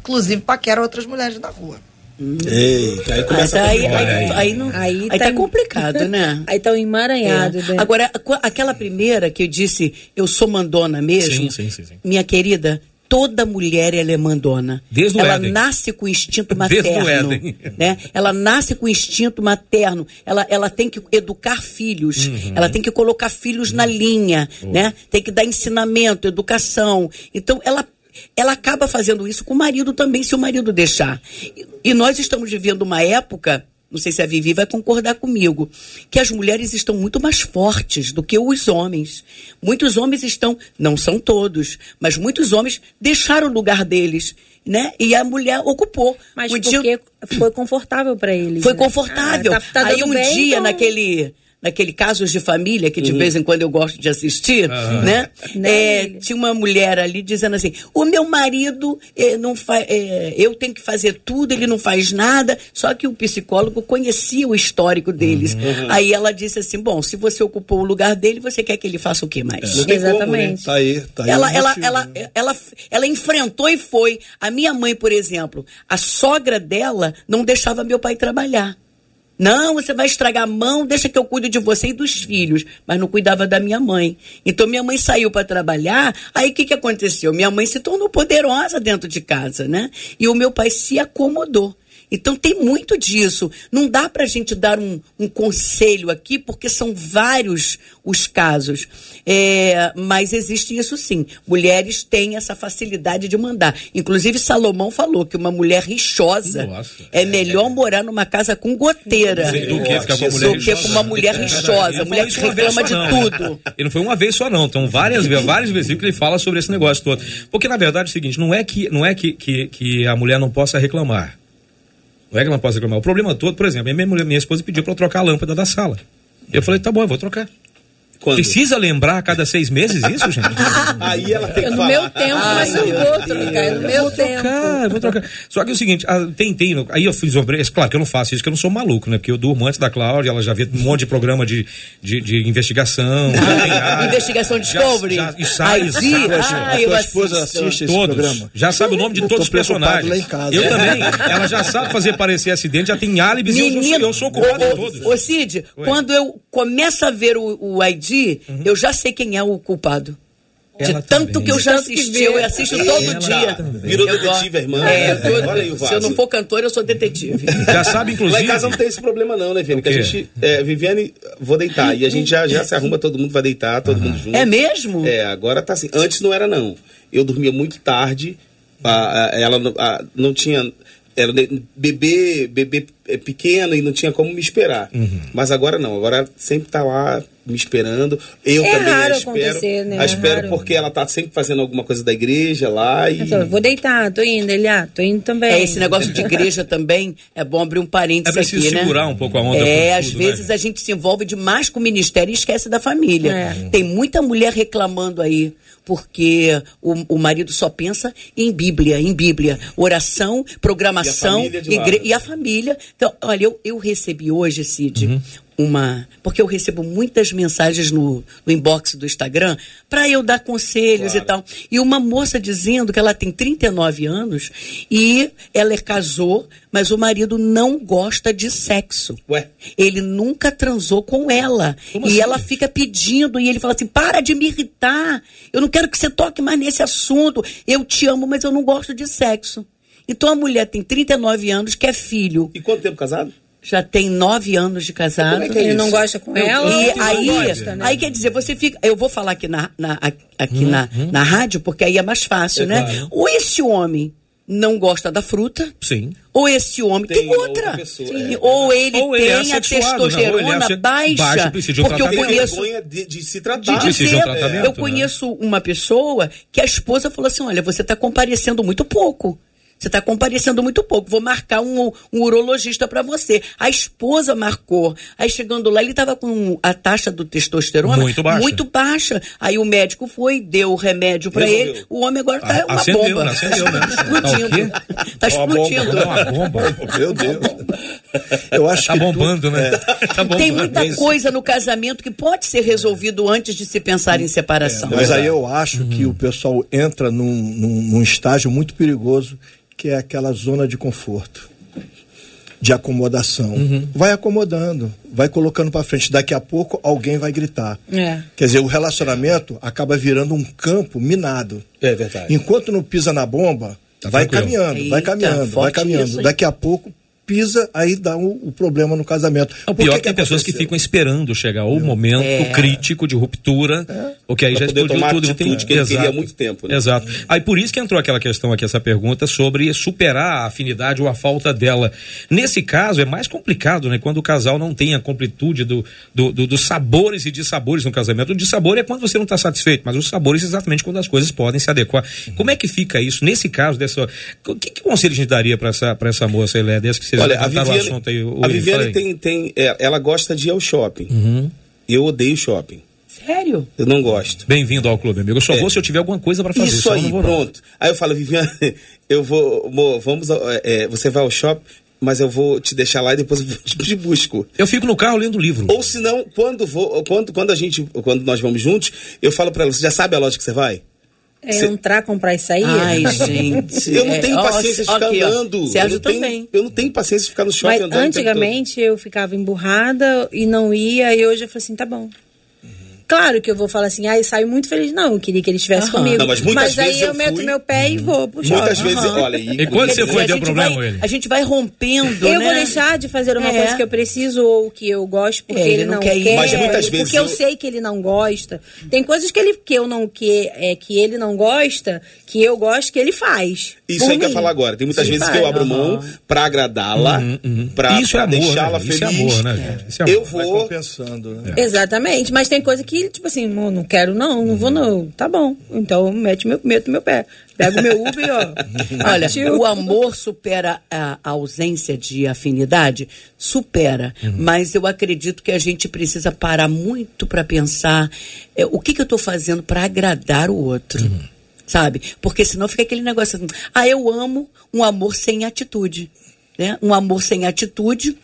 Speaker 3: Inclusive, paquera outras mulheres na rua.
Speaker 5: Eita, aí começa aí, a aí, aí, aí, não, aí, aí tá, tá complicado, né?
Speaker 7: Aí tá um emaranhado.
Speaker 5: É. Né? Agora, aquela primeira que eu disse, eu sou mandona mesmo, sim, sim, sim, minha querida, toda mulher ela é mandona.
Speaker 2: Desde
Speaker 5: ela
Speaker 2: Éden.
Speaker 5: nasce com instinto materno, né? Ela nasce com instinto materno. Ela, ela tem que educar filhos. Uhum. Ela tem que colocar filhos uhum. na linha, uhum. né? Tem que dar ensinamento, educação. Então ela ela acaba fazendo isso com o marido também, se o marido deixar. E, e nós estamos vivendo uma época não sei se a Vivi vai concordar comigo, que as mulheres estão muito mais fortes do que os homens. Muitos homens estão, não são todos, mas muitos homens deixaram o lugar deles, né? E a mulher ocupou.
Speaker 7: Mas um porque dia... foi confortável para eles.
Speaker 5: Foi né? confortável. Ah, tá, tá Aí um bem, dia então... naquele naquele Casos de Família, que de uhum. vez em quando eu gosto de assistir, uhum. né? É, tinha uma mulher ali dizendo assim: o meu marido é, não faz. É, eu tenho que fazer tudo, ele não faz nada. Só que o psicólogo conhecia o histórico deles. Uhum. Aí ela disse assim: bom, se você ocupou o lugar dele, você quer que ele faça o quê mais?
Speaker 6: É. Exatamente. Como, né? Tá aí, tá aí
Speaker 5: ela, ela, ela, ela, ela enfrentou e foi. A minha mãe, por exemplo, a sogra dela não deixava meu pai trabalhar. Não, você vai estragar a mão, deixa que eu cuido de você e dos filhos. Mas não cuidava da minha mãe. Então minha mãe saiu para trabalhar, aí o que, que aconteceu? Minha mãe se tornou poderosa dentro de casa, né? E o meu pai se acomodou. Então tem muito disso. Não dá para a gente dar um, um, conselho aqui, porque são vários os casos. É, mas existe isso sim. Mulheres têm essa facilidade de mandar. Inclusive, Salomão falou que uma mulher rixosa Nossa. é melhor morar numa casa com goteira
Speaker 2: do que, ficar com,
Speaker 5: do que com uma mulher rixosa. mulher que reclama de não, tudo.
Speaker 2: E não foi uma vez só, não. Então, várias, vários versículos ele fala sobre esse negócio todo. Porque, na verdade, é o seguinte: não é que, não é que, que, que a mulher não possa reclamar. Não é que ela não possa reclamar. O problema todo, por exemplo, minha, minha esposa pediu para eu trocar a lâmpada da sala. Eu falei, tá bom, eu vou trocar. Quando? Precisa lembrar a cada seis meses isso, gente?
Speaker 5: Aí ela tem que No falar. meu tempo, mas eu vou trocar. No meu tempo.
Speaker 2: Trocar, vou trocar. Só que é o seguinte, tem, tem, aí eu fiz uma claro que eu não faço isso, que eu não sou maluco, né? Porque eu durmo antes da Cláudia, ela já vê um monte de programa de, de, de investigação.
Speaker 5: Ah, investigação Discovery. Já, já, sai,
Speaker 6: ID, ah, eu esposa assiste esse todos, programa.
Speaker 2: Já sabe o nome de todos os personagens. Lá em casa. Eu também. Ela já sabe fazer parecer acidente, já tem álibis Menino, e eu, eu sou culpado de todos.
Speaker 5: Ô Cid, Oi. quando eu começo a ver o, o ID, uhum. eu já sei quem é o culpado. De ela tanto também. que eu já assisti, eu assisto todo ela dia.
Speaker 4: Também. Virou eu detetive, irmã.
Speaker 5: É, tô, Olha aí o vaso. Se eu não for cantor, eu sou detetive.
Speaker 2: Já sabe, inclusive.
Speaker 4: Lá em casa não tem esse problema, não, né, Viviane? Que a gente. É, Viviane, vou deitar. E a gente já, já se arruma, todo mundo vai deitar, todo mundo junto.
Speaker 5: É mesmo?
Speaker 4: É, agora tá assim. Antes não era, não. Eu dormia muito tarde. A, a, ela a, não tinha era bebê, bebê pequeno e não tinha como me esperar. Uhum. Mas agora não, agora sempre tá lá me esperando. Eu é também
Speaker 7: raro
Speaker 4: a espero.
Speaker 7: Né?
Speaker 4: A espero é porque ela tá sempre fazendo alguma coisa da igreja lá e.
Speaker 7: Então, vou deitar, tô indo, ele, ah, tô indo também.
Speaker 5: É, esse negócio de igreja também é bom abrir um parênteses
Speaker 2: é preciso
Speaker 5: aqui,
Speaker 2: né? segurar um pouco a onda.
Speaker 5: É, às tudo, né? vezes né? a gente se envolve demais com o ministério e esquece da família. É. Tem muita mulher reclamando aí porque o, o marido só pensa em Bíblia, em Bíblia, oração, programação e a família. Igre... E a família. Então, olha, eu, eu recebi hoje, Cid, uhum uma. Porque eu recebo muitas mensagens no, no inbox do Instagram para eu dar conselhos claro. e tal. E uma moça dizendo que ela tem 39 anos e ela casou, mas o marido não gosta de sexo.
Speaker 4: Ué?
Speaker 5: Ele nunca transou com ela. Como e assim? ela fica pedindo, e ele fala assim: para de me irritar. Eu não quero que você toque mais nesse assunto. Eu te amo, mas eu não gosto de sexo. Então a mulher tem 39 anos, quer filho.
Speaker 4: E quanto tempo casado?
Speaker 5: Já tem nove anos de casado.
Speaker 7: É, é ele não gosta com ela?
Speaker 5: E aí, gosta, né? aí quer dizer, você fica. Eu vou falar aqui na, na aqui uhum. na, na rádio, porque aí é mais fácil, é né? Claro. Ou esse homem não gosta da fruta.
Speaker 2: Sim.
Speaker 5: Ou esse homem tem, tem outra. outra pessoa, é. Ou ele ou tem ele é a testosterona não, baixa. baixa porque eu conheço.
Speaker 4: De, de, se tratar.
Speaker 5: De, de ser, um eu conheço né? uma pessoa que a esposa falou assim: olha, você está comparecendo muito pouco. Você está comparecendo muito pouco. Vou marcar um, um urologista para você. A esposa marcou. Aí chegando lá, ele estava com a taxa do testosterona
Speaker 2: muito baixa.
Speaker 5: muito baixa. Aí o médico foi, deu o remédio para ele. O homem agora está uma
Speaker 2: acendeu,
Speaker 5: bomba.
Speaker 2: Né? Acendeu, né?
Speaker 5: Tá explodindo. Está explodindo.
Speaker 2: Uma bomba.
Speaker 6: Meu Deus. Eu acho
Speaker 2: tá
Speaker 6: que
Speaker 2: bombando, tu... né? É.
Speaker 5: Tá bombando. Tem muita coisa no casamento que pode ser resolvido antes de se pensar em separação.
Speaker 6: É, mas aí eu acho uhum. que o pessoal entra num, num, num estágio muito perigoso que é aquela zona de conforto, de acomodação. Uhum. Vai acomodando, vai colocando para frente. Daqui a pouco alguém vai gritar. É. Quer dizer, o relacionamento acaba virando um campo minado.
Speaker 4: É verdade.
Speaker 6: Enquanto não pisa na bomba, tá vai caminhando, Eita, vai caminhando, vai caminhando. Daqui a pouco pisa, aí dá o, o problema no casamento.
Speaker 2: O pior que, que tem pessoas que ficam esperando chegar o momento é. crítico de ruptura, é. porque aí pra já explodiu tudo.
Speaker 4: Tem... que ele queria muito tempo. Né?
Speaker 2: Exato. Aí por isso que entrou aquela questão aqui, essa pergunta sobre superar a afinidade ou a falta dela. Nesse caso é mais complicado, né? Quando o casal não tem a completude do, do, do dos sabores e dissabores no casamento. O dissabor é quando você não está satisfeito, mas os sabores é exatamente quando as coisas podem se adequar. Uhum. Como é que fica isso? Nesse caso, dessa. O que, que conselho a gente daria para essa, essa moça, Helé, dessa que você
Speaker 4: Olha, a Viviane, aí, a Viviane tem, tem, é, ela gosta de ir ao shopping. Uhum. Eu odeio shopping.
Speaker 5: Sério?
Speaker 4: Eu não gosto.
Speaker 2: Bem-vindo ao clube, amigo. Eu só é. vou se eu tiver alguma coisa para fazer.
Speaker 4: Isso aí, pronto. Aí eu falo, Viviane, eu vou, amor, vamos, é, é, você vai ao shopping, mas eu vou te deixar lá e depois eu te busco.
Speaker 2: Eu fico no carro lendo livro.
Speaker 4: Ou se não, quando vou, quando, quando a gente, quando nós vamos juntos, eu falo para ela, você já sabe a loja que você vai?
Speaker 7: É Cê... entrar, comprar e sair?
Speaker 5: Ai, gente.
Speaker 4: eu não tenho é, paciência de ficar okay, andando.
Speaker 5: Sérgio
Speaker 4: eu
Speaker 5: também.
Speaker 4: Tenho, eu não tenho paciência de ficar no shopping
Speaker 7: Mas andando. Antigamente eu ficava emburrada e não ia, e hoje eu falei assim, tá bom. Claro que eu vou falar assim, ai, saio muito feliz. Não, eu queria que ele estivesse comigo. Não,
Speaker 4: mas muitas
Speaker 7: mas
Speaker 4: vezes
Speaker 7: aí eu, eu meto meu pé e vou pro shopping.
Speaker 4: Muitas vezes, olha... E,
Speaker 2: e quando você foi, deu problema vai, ele?
Speaker 5: A gente vai rompendo,
Speaker 7: Eu
Speaker 5: né?
Speaker 7: vou deixar de fazer uma é. coisa que eu preciso ou que eu gosto porque é, ele, não, não quer, quer
Speaker 4: mas muitas vezes
Speaker 7: porque eu... eu... sei que ele não gosta. Tem coisas que ele que eu não que é que ele não gosta, que eu gosto que ele faz.
Speaker 4: Isso aí que eu falar agora. Tem muitas Sim, vezes que eu abro mão uhum. pra agradá-la, uhum, uhum. pra,
Speaker 2: Isso
Speaker 4: é deixá-la
Speaker 2: né?
Speaker 4: feliz.
Speaker 2: Isso é amor, né, gente? Isso é
Speaker 4: amor. Eu vou...
Speaker 6: Né?
Speaker 7: Exatamente. Mas tem coisa que, tipo assim, não quero não, não vou não. Tá bom. Então mete meu, meto meu pé. Pega o meu Uber e ó.
Speaker 5: Olha, o amor supera a ausência de afinidade? Supera. Uhum. Mas eu acredito que a gente precisa parar muito para pensar é, o que, que eu estou fazendo para agradar o outro. Uhum. Sabe? Porque senão fica aquele negócio assim, ah, eu amo um amor sem atitude. Né? Um amor sem atitude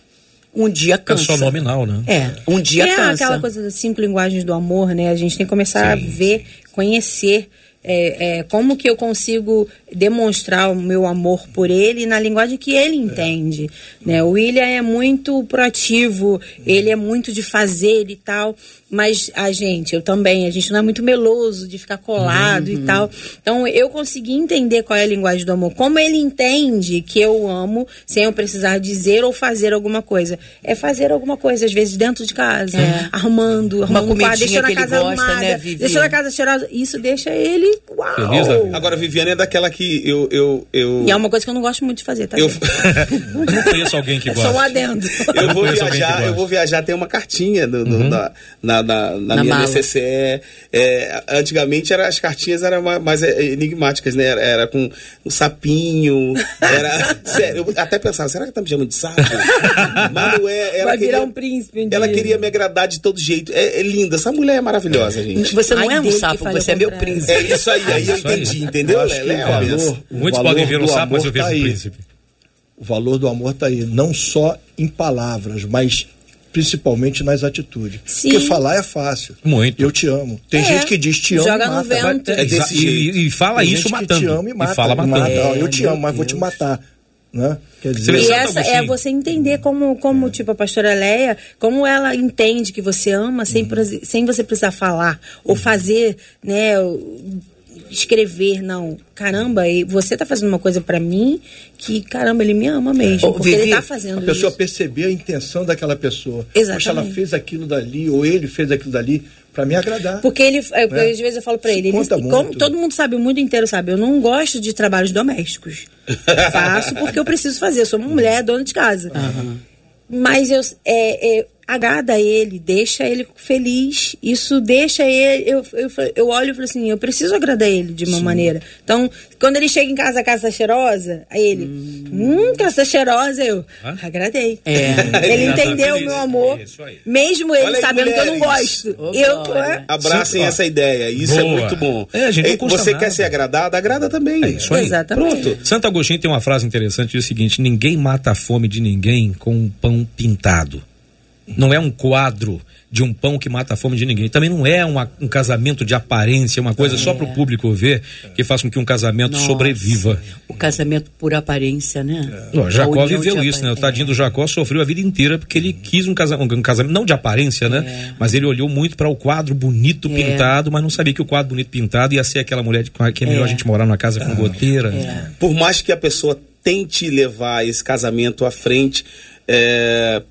Speaker 5: um dia cansa.
Speaker 2: É só nominal, né?
Speaker 5: É, um dia
Speaker 7: é
Speaker 5: cansa.
Speaker 7: É aquela coisa das cinco linguagens do amor, né? A gente tem que começar sim, a ver, sim. conhecer é, é, como que eu consigo demonstrar o meu amor por ele na linguagem que ele entende. Né? O William é muito proativo, ele é muito de fazer e tal, mas a gente, eu também, a gente não é muito meloso de ficar colado uhum. e tal. Então eu consegui entender qual é a linguagem do amor, como ele entende que eu amo sem eu precisar dizer ou fazer alguma coisa. É fazer alguma coisa, às vezes dentro de casa, é. arrumando, arrumando
Speaker 5: uma comidinha deixando a casa
Speaker 7: gosta,
Speaker 5: arrumada,
Speaker 7: né, deixando a casa cheirosa. Isso deixa ele, uau! Feliz,
Speaker 4: Agora, Viviane é daquela que eu, eu, eu...
Speaker 7: E é uma coisa que eu não gosto muito de fazer, tá?
Speaker 2: Eu não conheço alguém que gosta.
Speaker 7: É só um adendo.
Speaker 4: Eu vou viajar, eu vou viajar, tem uma cartinha no, no, uhum. na, na, na, na, na minha mala. necessaire. É, antigamente era, as cartinhas eram mais é, enigmáticas, né? Era, era com um sapinho, era... sério, eu até pensava, será que tá me chamando de sapo?
Speaker 7: Mas não é... Ela Vai queria, virar um príncipe. Um
Speaker 4: ela queria me agradar de todo jeito. É, é linda, essa mulher é maravilhosa, gente.
Speaker 5: Você não Ai, é um sapo, você é meu príncipe.
Speaker 4: É isso aí, aí eu entendi, entendeu?
Speaker 6: Valor,
Speaker 2: Muitos podem ver o sapo, mas eu vejo tá o príncipe.
Speaker 6: O valor do amor está aí, não só em palavras, mas principalmente nas atitudes. Sim. Porque falar é fácil.
Speaker 2: Muito.
Speaker 6: Eu te amo. Tem é. gente que diz te amo
Speaker 7: Joga
Speaker 6: e mata.
Speaker 7: no vento.
Speaker 2: É desse jeito. E, e fala
Speaker 6: Tem
Speaker 2: isso matando.
Speaker 6: te ama e mata.
Speaker 2: E fala matando. Mata.
Speaker 6: É, eu te amo, mas Deus. vou te matar. Né?
Speaker 7: Quer dizer, e essa é você entender como, como tipo, a pastora Leia, como ela entende que você ama sem, uhum. sem você precisar falar ou fazer, né, escrever, não. Caramba, você tá fazendo uma coisa para mim que, caramba, ele me ama mesmo. É. Porque Vivi, ele tá fazendo
Speaker 6: A pessoa
Speaker 7: isso.
Speaker 6: perceber a intenção daquela pessoa.
Speaker 7: Exatamente.
Speaker 6: Poxa, ela fez aquilo dali, ou ele fez aquilo dali para me agradar.
Speaker 7: Porque ele, né? às vezes eu falo para ele, ele como todo mundo sabe, o mundo inteiro sabe, eu não gosto de trabalhos domésticos. Faço porque eu preciso fazer, eu sou uma mulher, dona de casa. Uhum. Mas eu, é, é, agrada ele, deixa ele feliz. Isso deixa ele. Eu, eu, eu olho e falo assim: eu preciso agradar ele de uma Sim. maneira. Então, quando ele chega em casa, a casa tá cheirosa, aí ele, hum, hum casa tá cheirosa, eu Hã? agradei. É. Ele entendeu o meu amor, é mesmo ele Olha sabendo que eu não gosto. Oh, eu tô, é?
Speaker 4: Abracem Sim, essa ideia, isso é Boa. é muito bom. É, a gente não Você nada. quer ser agradado, agrada também.
Speaker 2: É isso aí.
Speaker 7: Exatamente.
Speaker 2: Pronto. Santo Agostinho tem uma frase interessante, diz o seguinte: ninguém mata a fome de ninguém com um pão pintado. Não é um quadro de um pão que mata a fome de ninguém. Também não é uma, um casamento de aparência, uma coisa é. só para o público ver, que faz com que um casamento Nossa, sobreviva.
Speaker 5: O casamento por aparência, né?
Speaker 2: É. Jacó viveu isso, né? O tadinho do Jacó sofreu a vida inteira porque ele quis um casamento, um casamento não de aparência, né? É. Mas ele olhou muito para o quadro bonito é. pintado, mas não sabia que o quadro bonito pintado ia ser aquela mulher de, que é melhor a é. gente morar numa casa com goteira.
Speaker 4: Por mais que a pessoa tente levar esse casamento à frente, é,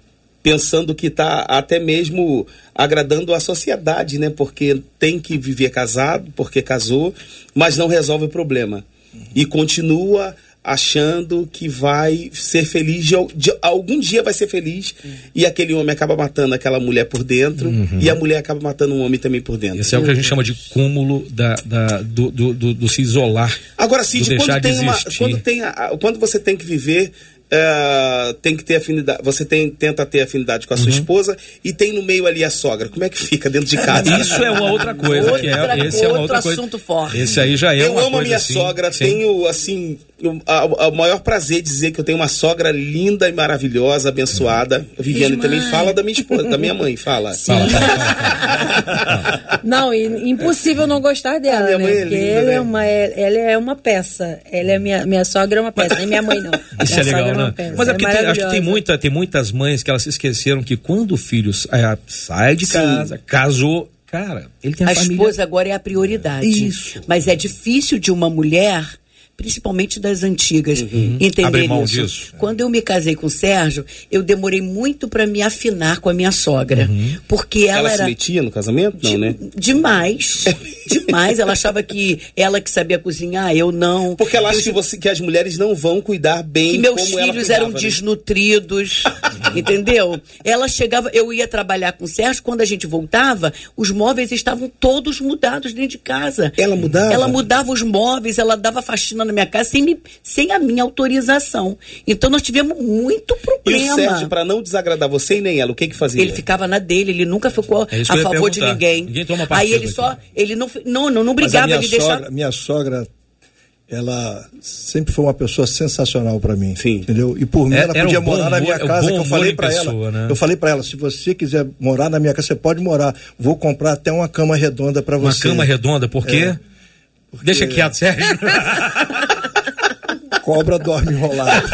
Speaker 4: pensando que está até mesmo agradando a sociedade, né? Porque tem que viver casado, porque casou, mas não resolve o problema. E continua achando que vai ser feliz, de, de, algum dia vai ser feliz, uhum. e aquele homem acaba matando aquela mulher por dentro, uhum. e a mulher acaba matando um homem também por dentro.
Speaker 2: Esse é o que a gente chama de cúmulo da, da do, do, do, do, se isolar.
Speaker 4: Agora, Cid, quando, tem uma, quando, tem a, quando você tem que viver é, tem que ter afinidade, você tem, tenta ter afinidade com a sua uhum. esposa e tem no meio ali a sogra. Como é que fica dentro de casa?
Speaker 2: Isso é uma outra coisa.
Speaker 5: outra,
Speaker 2: que é, esse é uma outra coisa.
Speaker 5: assunto forte.
Speaker 2: Esse aí já é
Speaker 4: Eu
Speaker 2: uma
Speaker 4: amo a minha
Speaker 2: assim,
Speaker 4: sogra, sim. tenho assim o maior prazer dizer que eu tenho uma sogra linda e maravilhosa, abençoada. A Viviane também fala da minha esposa, da minha mãe, fala. Fala,
Speaker 7: fala, não, impossível não gostar dela, né? É Porque linda, ela, né? é uma, ela é uma peça. Ela é minha, minha sogra é uma peça, nem minha mãe não.
Speaker 2: Isso
Speaker 7: minha
Speaker 2: é legal, né? É Mas é tem, acho que tem, muita, tem muitas mães que elas se esqueceram que quando o filho é, sai de casa, Sim. casou, Cara, ele tem a, a família...
Speaker 5: esposa agora é a prioridade. Isso. Mas é difícil de uma mulher principalmente das antigas, uhum. entender isso. Disso. Quando eu me casei com o Sérgio, eu demorei muito para me afinar com a minha sogra, uhum. porque ela, ela era
Speaker 4: se metia no casamento, não, de, né?
Speaker 5: Demais, demais. Ela achava que ela que sabia cozinhar, eu não.
Speaker 4: Porque ela acha que, você, que as mulheres não vão cuidar bem.
Speaker 5: Que meus filhos eram né? desnutridos, entendeu? Ela chegava, eu ia trabalhar com o Sérgio, quando a gente voltava, os móveis estavam todos mudados dentro de casa.
Speaker 4: Ela mudava.
Speaker 5: Ela mudava os móveis, ela dava faxina na minha casa sem, me, sem a minha autorização. Então nós tivemos muito problema.
Speaker 4: E o Sérgio, para não desagradar você e nem ela, o que que fazia?
Speaker 5: Ele ficava na dele, ele nunca ficou é a favor de ninguém. Ninguém toma Aí ele só, ele não, não, não, não brigava, ele
Speaker 6: sogra,
Speaker 5: deixava...
Speaker 6: Minha sogra ela sempre foi uma pessoa sensacional para mim,
Speaker 4: Sim.
Speaker 6: entendeu? E por mim é, ela podia morar na minha casa, que eu falei para ela. Né? Eu falei para ela, se você quiser morar na minha casa, você pode morar. Vou comprar até uma cama redonda para você.
Speaker 2: Uma cama redonda, por quê? É. Porque... Deixa quieto, Sérgio.
Speaker 6: Cobra dorme enrolado.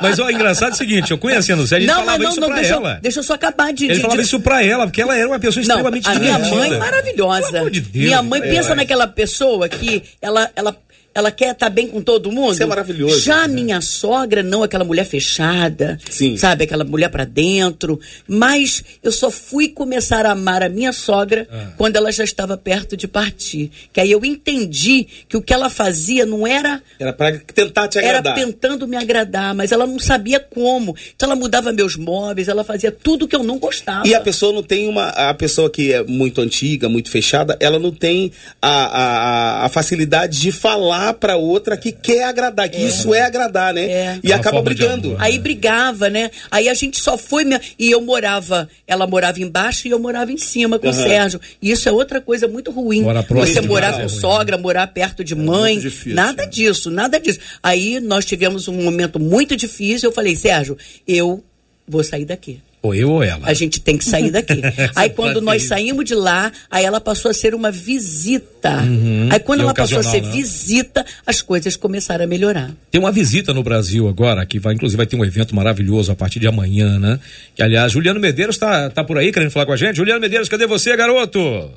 Speaker 2: Mas o engraçado é o seguinte, eu conhecendo o Sérgio, ele falava não, isso não, pra
Speaker 5: deixa,
Speaker 2: ela.
Speaker 5: Deixa eu só acabar de...
Speaker 2: Ele
Speaker 5: de,
Speaker 2: falava
Speaker 5: de...
Speaker 2: isso pra ela, porque ela era uma pessoa
Speaker 5: não,
Speaker 2: extremamente
Speaker 5: a minha mãe maravilhosa. De Deus, minha mãe pensa naquela pessoa que ela, ela ela quer estar tá bem com todo mundo.
Speaker 4: Isso é maravilhoso.
Speaker 5: Já né? minha sogra, não aquela mulher fechada,
Speaker 4: Sim.
Speaker 5: sabe? Aquela mulher para dentro. Mas eu só fui começar a amar a minha sogra ah. quando ela já estava perto de partir. Que aí eu entendi que o que ela fazia não era.
Speaker 4: Era para tentar te agradar.
Speaker 5: Era tentando me agradar, mas ela não sabia como. Então ela mudava meus móveis, ela fazia tudo que eu não gostava.
Speaker 4: E a pessoa não tem uma. A pessoa que é muito antiga, muito fechada, ela não tem a, a, a facilidade de falar falar para outra que quer agradar, que é. isso é agradar, né? É. E é acaba brigando.
Speaker 5: Aí brigava, né? Aí a gente só foi. E eu morava, ela morava embaixo e eu morava em cima com uhum. o Sérgio. E isso é outra coisa muito ruim. Você morar com sogra, morar perto de é mãe. Difícil, nada disso, nada disso. Aí nós tivemos um momento muito difícil. Eu falei, Sérgio, eu vou sair daqui.
Speaker 2: Ou eu ou ela.
Speaker 5: A gente tem que sair daqui. aí quando nós saímos de lá, aí ela passou a ser uma visita. Uhum, aí quando ela passou a ser né? visita, as coisas começaram a melhorar.
Speaker 2: Tem uma visita no Brasil agora, que vai, inclusive vai ter um evento maravilhoso a partir de amanhã, né? Que aliás, Juliano Medeiros tá, tá por aí querendo falar com a gente. Juliano Medeiros, cadê você, garoto?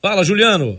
Speaker 2: Fala, Juliano.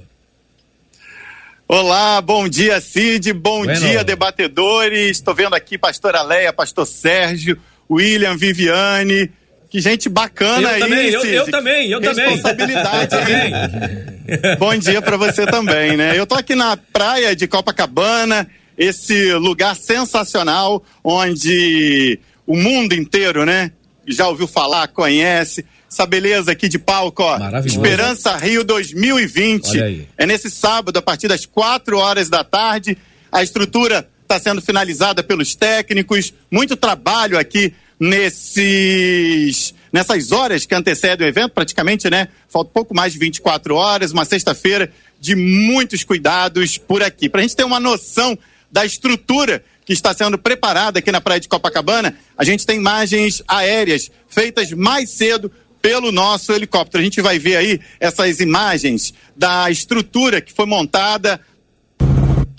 Speaker 8: Olá, bom dia, Cid, bom bueno. dia, debatedores. Estou vendo aqui pastor Aleia, pastor Sérgio, William, Viviane. Que gente bacana eu
Speaker 2: aí, também, eu, eu, também, eu
Speaker 8: também. Responsabilidade aí. Bom dia para você também, né? Eu tô aqui na praia de Copacabana, esse lugar sensacional onde o mundo inteiro, né, já ouviu falar, conhece. Essa beleza aqui de palco, ó. Esperança Rio 2020. É nesse sábado, a partir das 4 horas da tarde. A estrutura está sendo finalizada pelos técnicos, muito trabalho aqui nesses nessas horas que antecedem o evento, praticamente, né? Falta pouco mais de 24 horas, uma sexta-feira de muitos cuidados por aqui. Para a gente ter uma noção da estrutura que está sendo preparada aqui na praia de Copacabana, a gente tem imagens aéreas feitas mais cedo pelo nosso helicóptero. A gente vai ver aí essas imagens da estrutura que foi montada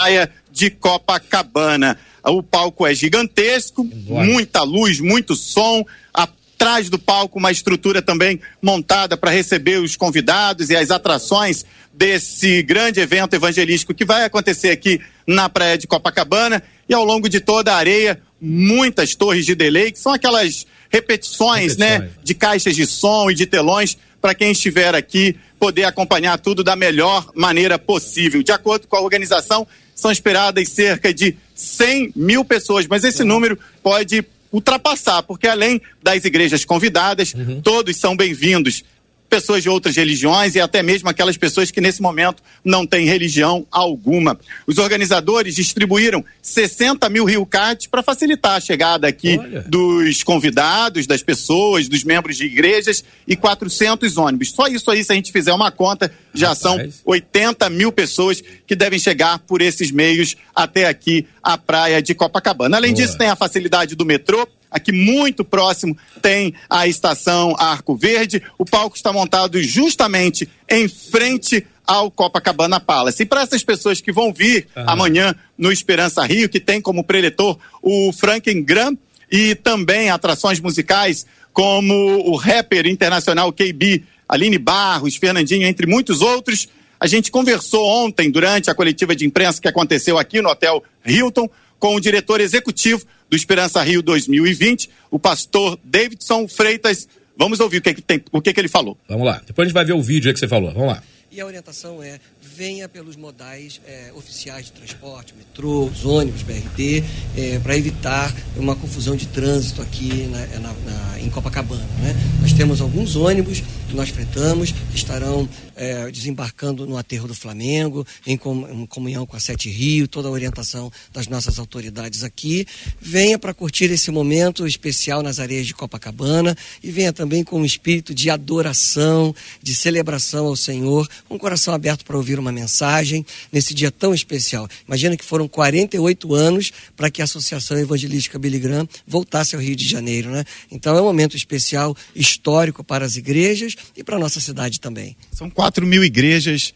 Speaker 8: praia de Copacabana. O palco é gigantesco, muita luz, muito som. Atrás do palco, uma estrutura também montada para receber os convidados e as atrações desse grande evento evangelístico que vai acontecer aqui na praia de Copacabana. E ao longo de toda a areia, muitas torres de delay, que são aquelas repetições, né, repetições. né, de caixas de som e de telões para quem estiver aqui poder acompanhar tudo da melhor maneira possível. De acordo com a organização, são esperadas cerca de 100 mil pessoas, mas esse uhum. número pode ultrapassar, porque além das igrejas convidadas, uhum. todos são bem-vindos. Pessoas de outras religiões e até mesmo aquelas pessoas que nesse momento não têm religião alguma. Os organizadores distribuíram 60 mil Rio Cards para facilitar a chegada aqui Olha. dos convidados, das pessoas, dos membros de igrejas e 400 ônibus. Só isso aí, se a gente fizer uma conta, já Rapaz. são 80 mil pessoas que devem chegar por esses meios até aqui a praia de Copacabana. Além Boa. disso, tem a facilidade do metrô Aqui muito próximo tem a estação Arco Verde. O palco está montado justamente em frente ao Copacabana Palace. E para essas pessoas que vão vir uhum. amanhã no Esperança Rio, que tem como preletor o Franklin Graham e também atrações musicais como o rapper internacional KB, Aline Barros, Fernandinho, entre muitos outros. A gente conversou ontem, durante a coletiva de imprensa que aconteceu aqui no Hotel Hilton, com o diretor executivo do Esperança Rio 2020, o pastor Davidson Freitas. Vamos ouvir o que, que tem, o que, que ele falou.
Speaker 2: Vamos lá. Depois a gente vai ver o vídeo aí que você falou. Vamos lá.
Speaker 9: E a orientação é venha pelos modais é, oficiais de transporte, metrô, ônibus, BRT, é, para evitar uma confusão de trânsito aqui na, na, na, em Copacabana. Né? Nós temos alguns ônibus que nós fretamos que estarão é, desembarcando no aterro do Flamengo, em, com, em, comunhão com a Sete Rio, toda a orientação das nossas autoridades aqui. Venha para curtir esse momento especial nas areias de Copacabana e venha também com um espírito de adoração, de celebração ao Senhor, um coração aberto para ouvir uma mensagem nesse dia tão especial. Imagina que foram 48 anos para que a Associação Evangelística Billy Graham voltasse ao Rio de Janeiro, né? Então é um momento especial, histórico para as igrejas e para a nossa cidade também.
Speaker 8: São 4 mil igrejas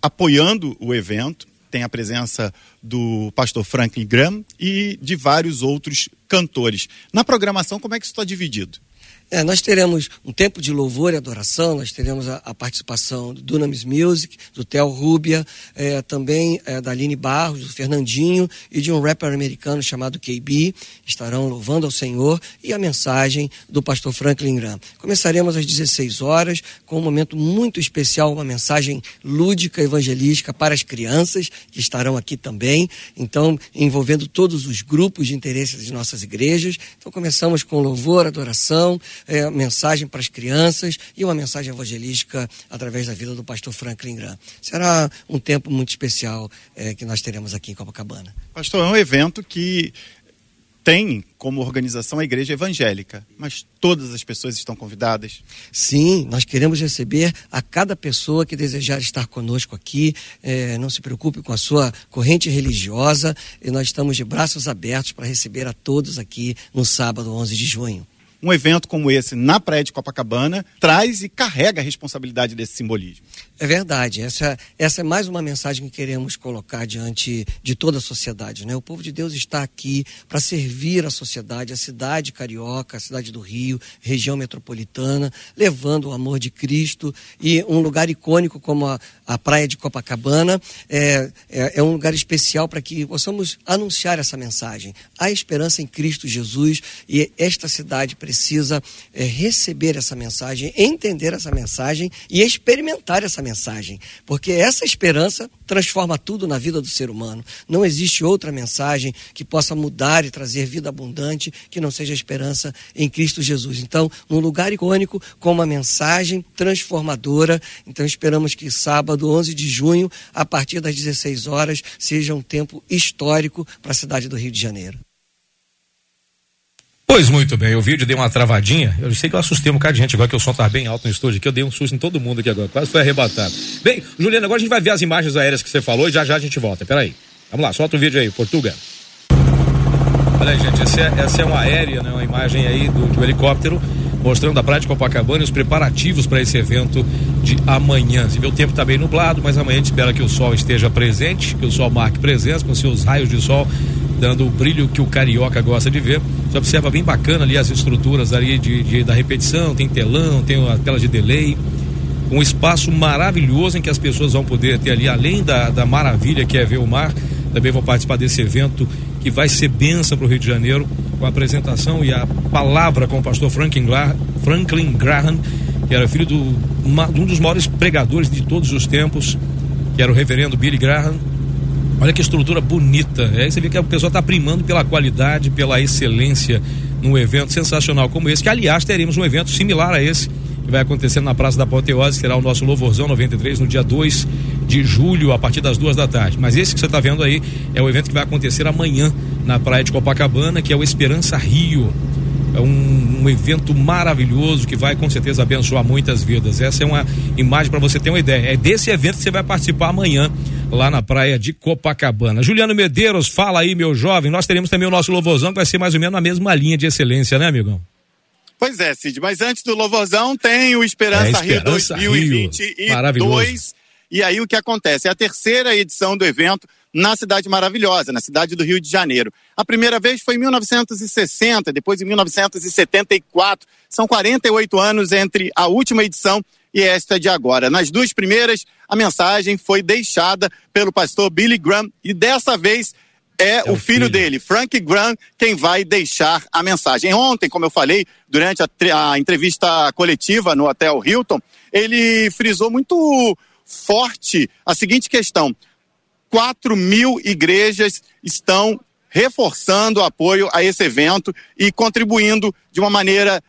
Speaker 8: apoiando o evento. Tem a presença do pastor Franklin Graham e de vários outros cantores. Na programação, como é que isso está dividido?
Speaker 9: É, nós teremos um tempo de louvor e adoração, nós teremos a, a participação do Dunamis Music, do Theo Rubia, é, também é, da Aline Barros, do Fernandinho e de um rapper americano chamado KB, estarão louvando ao Senhor e a mensagem do pastor Franklin Graham. Começaremos às 16 horas com um momento muito especial, uma mensagem lúdica evangelística para as crianças que estarão aqui também, então envolvendo todos os grupos de interesse de nossas igrejas. Então começamos com louvor, adoração, é, mensagem para as crianças e uma mensagem evangelística através da vida do pastor Franklin Graham. Será um tempo muito especial é, que nós teremos aqui em Copacabana.
Speaker 8: Pastor, é um evento que tem como organização a igreja evangélica, mas todas as pessoas estão convidadas?
Speaker 9: Sim, nós queremos receber a cada pessoa que desejar estar conosco aqui. É, não se preocupe com a sua corrente religiosa e nós estamos de braços abertos para receber a todos aqui no sábado 11 de junho
Speaker 8: um evento como esse na Praia de Copacabana traz e carrega a responsabilidade desse simbolismo.
Speaker 9: É verdade. Essa, essa é mais uma mensagem que queremos colocar diante de toda a sociedade. Né? O povo de Deus está aqui para servir a sociedade, a cidade carioca, a cidade do Rio, região metropolitana, levando o amor de Cristo. E um lugar icônico como a, a Praia de Copacabana é, é, é um lugar especial para que possamos anunciar essa mensagem. Há esperança em Cristo Jesus e esta cidade precisa é, receber essa mensagem, entender essa mensagem e experimentar essa mensagem, porque essa esperança transforma tudo na vida do ser humano. Não existe outra mensagem que possa mudar e trazer vida abundante que não seja a esperança em Cristo Jesus. Então, num lugar icônico com uma mensagem transformadora, então esperamos que sábado, 11 de junho, a partir das 16 horas, seja um tempo histórico para a cidade do Rio de Janeiro.
Speaker 2: Pois muito bem, o vídeo deu uma travadinha. Eu sei que eu assustei um bocado de gente agora que o som tá bem alto no estúdio aqui. Eu dei um susto em todo mundo aqui agora, quase foi arrebatado. Bem, Juliana, agora a gente vai ver as imagens aéreas que você falou e já já a gente volta. Peraí. Vamos lá, solta o vídeo aí, Portugal. Olha aí, gente, essa é, essa é uma aérea, né? Uma imagem aí do, do helicóptero mostrando a praia de Copacabana e os preparativos para esse evento de amanhã. Você vê, o tempo está bem nublado, mas amanhã a gente espera que o sol esteja presente, que o sol marque presença com seus raios de sol dando o brilho que o carioca gosta de ver. Você observa bem bacana ali as estruturas ali de, de, da repetição, tem telão, tem a tela de delay, um espaço maravilhoso em que as pessoas vão poder ter ali, além da, da maravilha que é ver o mar, também vão participar desse evento que vai ser benção para o Rio de Janeiro, com a apresentação e a palavra com o pastor Franklin Graham, Franklin Graham que era filho do, de um dos maiores pregadores de todos os tempos, que era o reverendo Billy Graham, Olha que estrutura bonita. É, você vê que a pessoa está primando pela qualidade, pela excelência num evento sensacional como esse, que aliás teremos um evento similar a esse que vai acontecer na Praça da Apoteose, será o nosso Louvorzão 93 no dia 2 de julho, a partir das duas da tarde. Mas esse que você está vendo aí é o evento que vai acontecer amanhã na Praia de Copacabana, que é o Esperança Rio. É um, um, evento maravilhoso que vai com certeza abençoar muitas vidas. Essa é uma imagem para você ter uma ideia. É desse evento que você vai participar amanhã lá na praia de Copacabana. Juliano Medeiros, fala aí, meu jovem. Nós teremos também o nosso louvozão que vai ser mais ou menos na mesma linha de excelência, né, amigão?
Speaker 8: Pois é, Cid, mas antes do louvorzão tem o Esperança, é, Esperança Rio 2022. E aí o que acontece? É a terceira edição do evento na cidade maravilhosa, na cidade do Rio de Janeiro. A primeira vez foi em 1960, depois em 1974. São 48 anos entre a última edição e esta de agora. Nas duas primeiras, a mensagem foi deixada pelo pastor Billy Graham e dessa vez é, é o, filho, filho, dele, Frank Graham, quem vai deixar a mensagem. Ontem, como eu falei, durante a, a entrevista coletiva no Hotel Hilton, ele frisou muito forte a seguinte questão: 4 mil igrejas estão reforçando o apoio a esse evento e contribuindo de uma maneira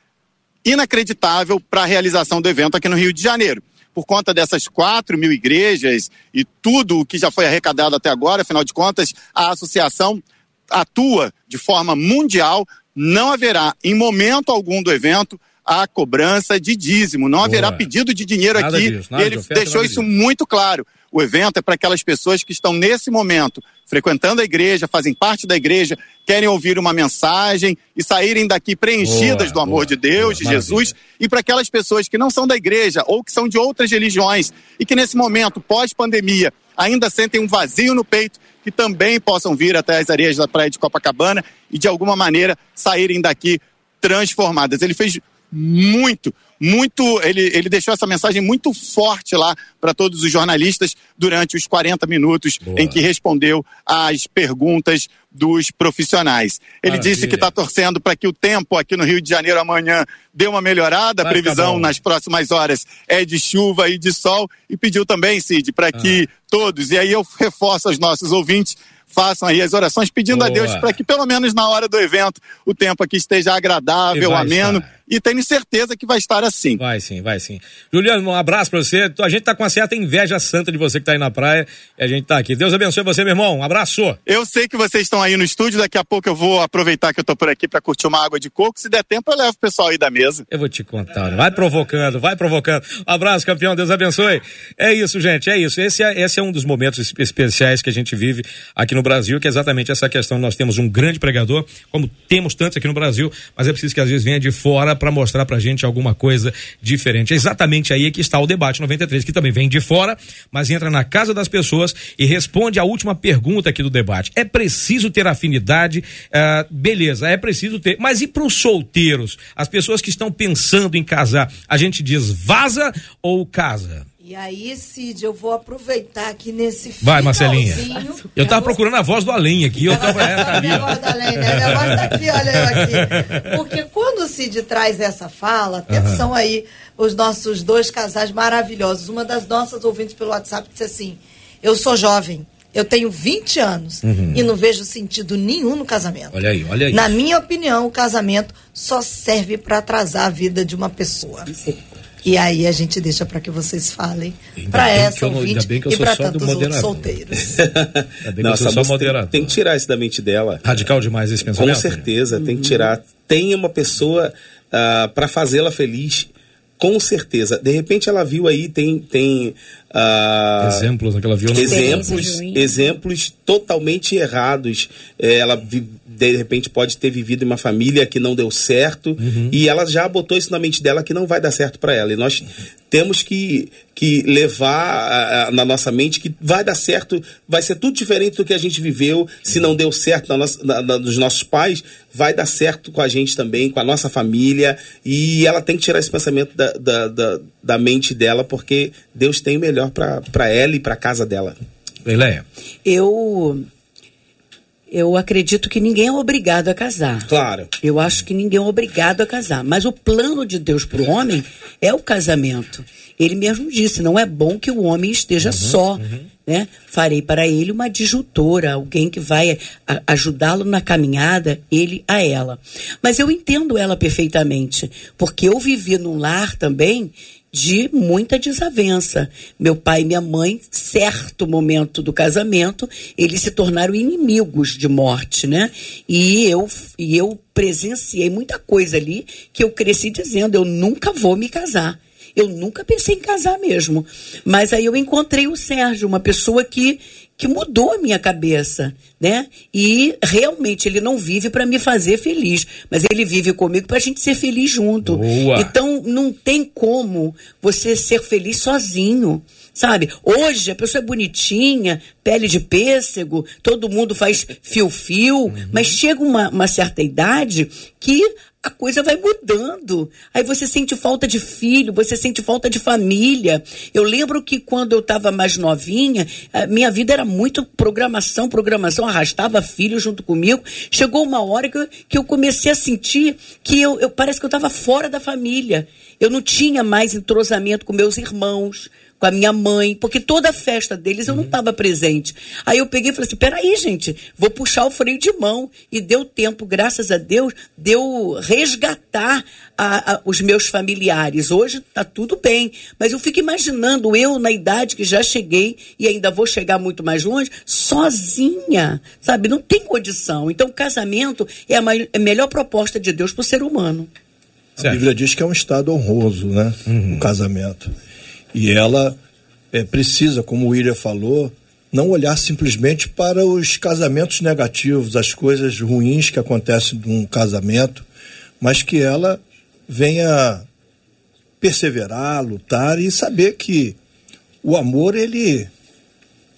Speaker 8: inacreditável para a realização do evento aqui no Rio de Janeiro. Por conta dessas 4 mil igrejas e tudo o que já foi arrecadado até agora, afinal de contas, a associação atua de forma mundial. Não haverá, em momento algum do evento, a cobrança de dízimo. Não Boa. haverá pedido de dinheiro nada aqui. Disso, ele de deixou isso muito claro. O evento é para aquelas pessoas que estão nesse momento frequentando a igreja, fazem parte da igreja, querem ouvir uma mensagem e saírem daqui preenchidas boa, do amor boa, de Deus, boa, de Jesus, maravilha. e para aquelas pessoas que não são da igreja ou que são de outras religiões e que nesse momento, pós-pandemia, ainda sentem um vazio no peito, que também possam vir até as areias da praia de Copacabana e de alguma maneira saírem daqui transformadas. Ele fez muito, muito. Ele, ele deixou essa mensagem muito forte lá para todos os jornalistas durante os 40 minutos Boa. em que respondeu às perguntas dos profissionais. Ele Maravilha. disse que está torcendo para que o tempo aqui no Rio de Janeiro amanhã dê uma melhorada. Vai a previsão nas próximas horas é de chuva e de sol. E pediu também, Cid, para ah. que todos, e aí eu reforço aos nossos ouvintes, façam aí as orações pedindo Boa. a Deus para que pelo menos na hora do evento o tempo aqui esteja agradável, ameno. Estar. E tenho certeza que vai estar assim.
Speaker 2: Vai sim, vai sim. Juliano, um abraço para você. A gente tá com uma certa inveja santa de você que tá aí na praia e a gente tá aqui. Deus abençoe você, meu irmão. Um abraço.
Speaker 8: Eu sei que vocês estão aí no estúdio. Daqui a pouco eu vou aproveitar que eu tô por aqui para curtir uma água de coco. Se der tempo, eu levo o pessoal aí da mesa.
Speaker 2: Eu vou te contar. Vai provocando, vai provocando. Um abraço, campeão. Deus abençoe. É isso, gente. É isso. Esse é, esse é um dos momentos especiais que a gente vive aqui no Brasil, que é exatamente essa questão. Nós temos um grande pregador, como temos tantos aqui no Brasil, mas é preciso que às vezes venha de fora para mostrar pra gente alguma coisa diferente. É exatamente aí que está o debate 93, que também vem de fora, mas entra na casa das pessoas e responde a última pergunta aqui do debate. É preciso ter afinidade? Uh, beleza, é preciso ter. Mas e para os solteiros? As pessoas que estão pensando em casar, a gente diz vaza ou casa?
Speaker 3: E aí, Cid, eu vou aproveitar aqui nesse
Speaker 2: Vai, Marcelinha. Eu tava procurando a voz do além aqui. Eu tava, é, tá ali,
Speaker 3: a voz do além, né? Minha voz tá aqui, olha eu aqui. Porque quando o Cid traz essa fala, atenção uhum. aí, os nossos dois casais maravilhosos. Uma das nossas ouvintes pelo WhatsApp disse assim: Eu sou jovem. Eu tenho 20 anos uhum. e não vejo sentido nenhum no casamento.
Speaker 2: Olha aí, olha aí.
Speaker 3: Na minha opinião, o casamento só serve para atrasar a vida de uma pessoa. E aí a gente deixa para que vocês falem para essa eu, ouvinte e para tantos outros solteiros.
Speaker 4: Nossa, tem, tem, que tirar isso da mente dela.
Speaker 2: Radical demais esse pensamento?
Speaker 4: Com certeza, uhum. tem que tirar. Tem uma pessoa uh, ah, para fazê-la feliz. Com certeza. De repente ela viu aí, tem. tem uh,
Speaker 2: exemplos né, que ela viu
Speaker 4: no Exemplos, exemplos totalmente errados. É, ela de repente pode ter vivido em uma família que não deu certo uhum. e ela já botou isso na mente dela que não vai dar certo para ela. E nós temos que, que levar na nossa mente que vai dar certo, vai ser tudo diferente do que a gente viveu. Se não deu certo na nossa, na, na, dos nossos pais, vai dar certo com a gente também, com a nossa família. E ela tem que tirar esse pensamento da, da, da, da mente dela, porque Deus tem o melhor para ela e para casa dela.
Speaker 2: Leia.
Speaker 5: Eu eu acredito que ninguém é obrigado a casar.
Speaker 4: Claro.
Speaker 5: Eu acho que ninguém é obrigado a casar. Mas o plano de Deus para o homem é o casamento. Ele mesmo disse: não é bom que o homem esteja uhum, só. Uhum. né? Farei para ele uma adjutora, alguém que vai ajudá-lo na caminhada, ele a ela. Mas eu entendo ela perfeitamente, porque eu vivi num lar também de muita desavença. Meu pai e minha mãe, certo momento do casamento, eles se tornaram inimigos de morte, né? E eu, e eu presenciei muita coisa ali que eu cresci dizendo, eu nunca vou me casar. Eu nunca pensei em casar mesmo. Mas aí eu encontrei o Sérgio, uma pessoa que que mudou a minha cabeça, né? E realmente ele não vive para me fazer feliz, mas ele vive comigo para a gente ser feliz junto. Boa. Então não tem como você ser feliz sozinho. Sabe? Hoje a pessoa é bonitinha, pele de pêssego, todo mundo faz fio-fio, uhum. mas chega uma, uma certa idade que a coisa vai mudando. Aí você sente falta de filho, você sente falta de família. Eu lembro que quando eu estava mais novinha, minha vida era muito programação, programação, arrastava filho junto comigo. Chegou uma hora que eu, que eu comecei a sentir que eu, eu parece que eu estava fora da família. Eu não tinha mais entrosamento com meus irmãos com a minha mãe, porque toda a festa deles eu não estava uhum. presente. Aí eu peguei e falei assim: peraí, gente, vou puxar o freio de mão. E deu tempo, graças a Deus, deu resgatar a, a, os meus familiares. Hoje está tudo bem, mas eu fico imaginando eu, na idade que já cheguei e ainda vou chegar muito mais longe, sozinha, sabe? Não tem condição. Então, o casamento é a, é a melhor proposta de Deus para o ser humano.
Speaker 6: A Bíblia diz que é um estado honroso, né? Uhum. O casamento. E ela é, precisa, como o William falou, não olhar simplesmente para os casamentos negativos, as coisas ruins que acontecem num casamento, mas que ela venha perseverar, lutar e saber que o amor ele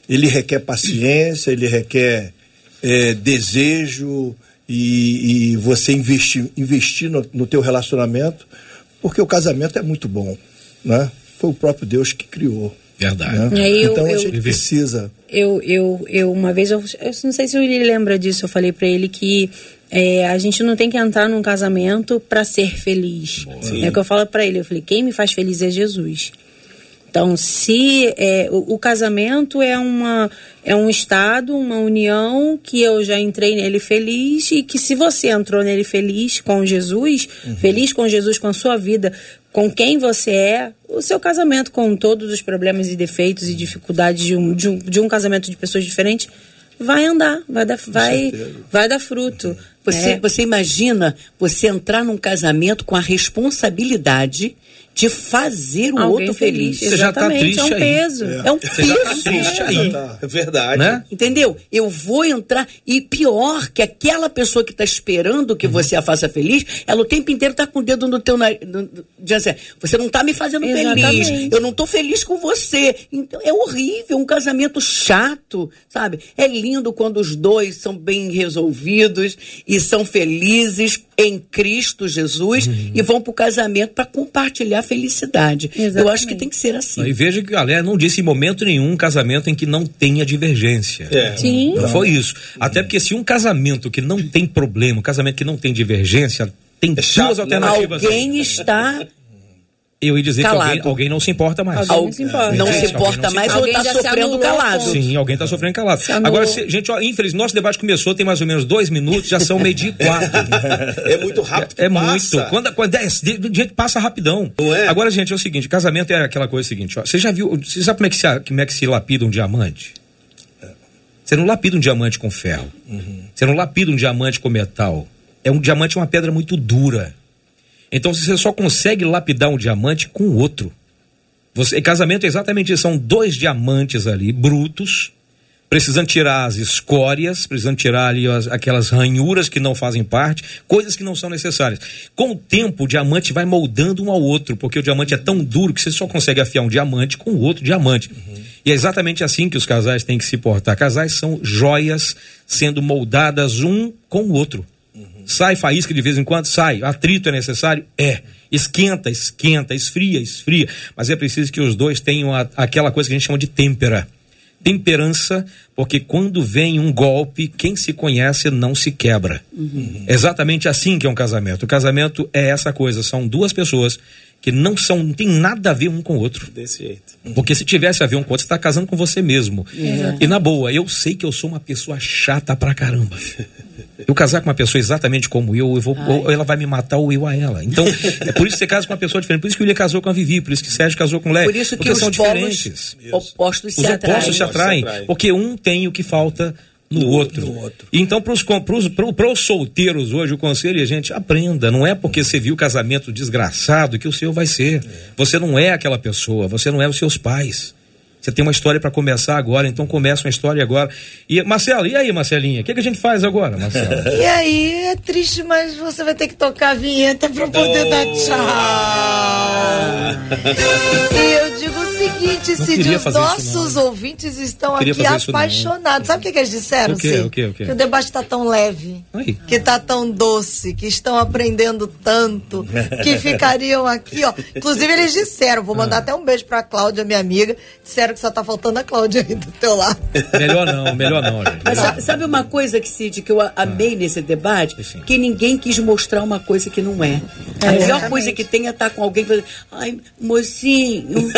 Speaker 6: ele requer paciência, ele requer é, desejo e, e, você investir, investir no, no teu relacionamento, porque o casamento é muito bom, né? Foi o próprio Deus que criou.
Speaker 2: Verdade.
Speaker 6: Né? Eu, então eu, a gente precisa.
Speaker 7: Eu, eu, eu, uma vez, eu, eu não sei se ele lembra disso, eu falei para ele que é, a gente não tem que entrar num casamento para ser feliz. Sim. É o que eu falo para ele. Eu falei: quem me faz feliz é Jesus. Então, se é, o, o, casamento é, uma, é um estado, uma união que eu já entrei nele feliz e que se você entrou nele feliz com Jesus, uhum. feliz com Jesus, com a sua vida, com quem você é, o seu casamento com todos os problemas e defeitos e dificuldades de um, de um, de um casamento de pessoas diferentes vai andar, vai dar, vai, vai dar fruto.
Speaker 5: Você, é. você imagina você entrar num casamento com a responsabilidade de fazer o Alguém outro feliz.
Speaker 2: feliz. Você já está triste
Speaker 5: é um peso.
Speaker 2: Aí.
Speaker 5: É, um Você peso. Já tá
Speaker 2: triste aí.
Speaker 6: É verdade.
Speaker 5: Né? Entendeu? Eu vou entrar e pior que aquela pessoa que está esperando que uhum. você a faça feliz, ela o tempo inteiro está com o dedo no teu nariz. Assim, você não está me fazendo Exatamente. feliz. Eu não estou feliz com você. Então é horrível, um casamento chato, sabe? É lindo quando os dois são bem resolvidos e são felizes em Cristo Jesus uhum. e vão para o casamento para compartilhar felicidade. Exatamente. Eu acho que tem que ser assim.
Speaker 2: E veja que galera não disse em momento nenhum um casamento em que não tenha divergência.
Speaker 7: É. Sim.
Speaker 2: Não foi isso. Até porque se um casamento que não tem problema, um casamento que não tem divergência, tem é duas né? alternativas.
Speaker 5: Alguém está
Speaker 2: eu ia dizer calado. que alguém, alguém, não se importa mais.
Speaker 5: Alguém não se importa, não se importa não mais ou está sofrendo calado.
Speaker 2: Sim, alguém está sofrendo calado. Agora, se, gente, ó, infelizmente, nosso debate começou tem mais ou menos dois minutos, já são meio dia quatro.
Speaker 4: é muito rápido.
Speaker 2: É, é muito. Quando, quando é, gente passa rapidão. Não é? Agora, gente, é o seguinte: casamento é aquela coisa seguinte. Ó, você já viu? Você sabe como é que se, como é que se lapida um diamante? Você não lapida um diamante com ferro. Uhum. Você não lapida um diamante com metal. É um diamante é uma pedra muito dura. Então você só consegue lapidar um diamante com outro. Você, casamento é exatamente isso. São dois diamantes ali, brutos, precisando tirar as escórias, precisando tirar ali as, aquelas ranhuras que não fazem parte, coisas que não são necessárias. Com o tempo, o diamante vai moldando um ao outro, porque o diamante é tão duro que você só consegue afiar um diamante com o outro diamante. Uhum. E é exatamente assim que os casais têm que se portar. Casais são joias sendo moldadas um com o outro. Sai faísca de vez em quando? Sai. Atrito é necessário? É. Esquenta, esquenta, esfria, esfria. Mas é preciso que os dois tenham a, aquela coisa que a gente chama de têmpera. Temperança, porque quando vem um golpe, quem se conhece não se quebra. Uhum. exatamente assim que é um casamento. O casamento é essa coisa, são duas pessoas que não são, não tem nada a ver um com o outro.
Speaker 4: Desse jeito.
Speaker 2: Porque se tivesse a ver um com o outro, você está casando com você mesmo. E na boa, eu sei que eu sou uma pessoa chata pra caramba. Eu casar com uma pessoa exatamente como eu, eu vou, ou ela vai me matar ou eu a ela. Então, é por isso que você casa com uma pessoa diferente. Por isso que o William casou com a Vivi, por isso que o Sérgio casou com o Léo.
Speaker 5: Por isso que
Speaker 2: porque
Speaker 5: os
Speaker 2: são diferentes.
Speaker 5: opostos se
Speaker 2: Os
Speaker 5: atraem.
Speaker 2: opostos se atraem. Porque um tem o que falta no, outro.
Speaker 6: no outro.
Speaker 2: Então, para os solteiros hoje, o conselho é, gente, aprenda. Não é porque você viu o casamento desgraçado que o seu vai ser. Você não é aquela pessoa, você não é os seus pais. Você tem uma história para começar agora, então começa uma história agora. E Marcelo, e aí, Marcelinha? O que, que a gente faz agora, Marcelo?
Speaker 3: E aí, é triste, mas você vai ter que tocar a vinheta para poder dar tchau. e eu digo o seguinte, Cid, os
Speaker 2: isso,
Speaker 3: nossos ouvintes estão aqui apaixonados. Sabe o que, que eles disseram,
Speaker 2: O quê?
Speaker 3: Cid?
Speaker 2: O quê? O quê?
Speaker 3: Que o debate está tão leve.
Speaker 2: Aí.
Speaker 3: Que tá tão doce, que estão aprendendo tanto, que ficariam aqui, ó. Inclusive, eles disseram, vou
Speaker 2: Ah.
Speaker 3: mandar até um beijo pra Cláudia, minha amiga. Disseram que só tá faltando a Cláudia aí do teu lado.
Speaker 2: melhor não, melhor não, gente.
Speaker 5: Mas sa- sabe uma coisa que, Cid, que eu amei nesse debate? Que ninguém quis mostrar uma coisa que não é. A pior coisa que tem é estar com alguém falando, ai, mocinho,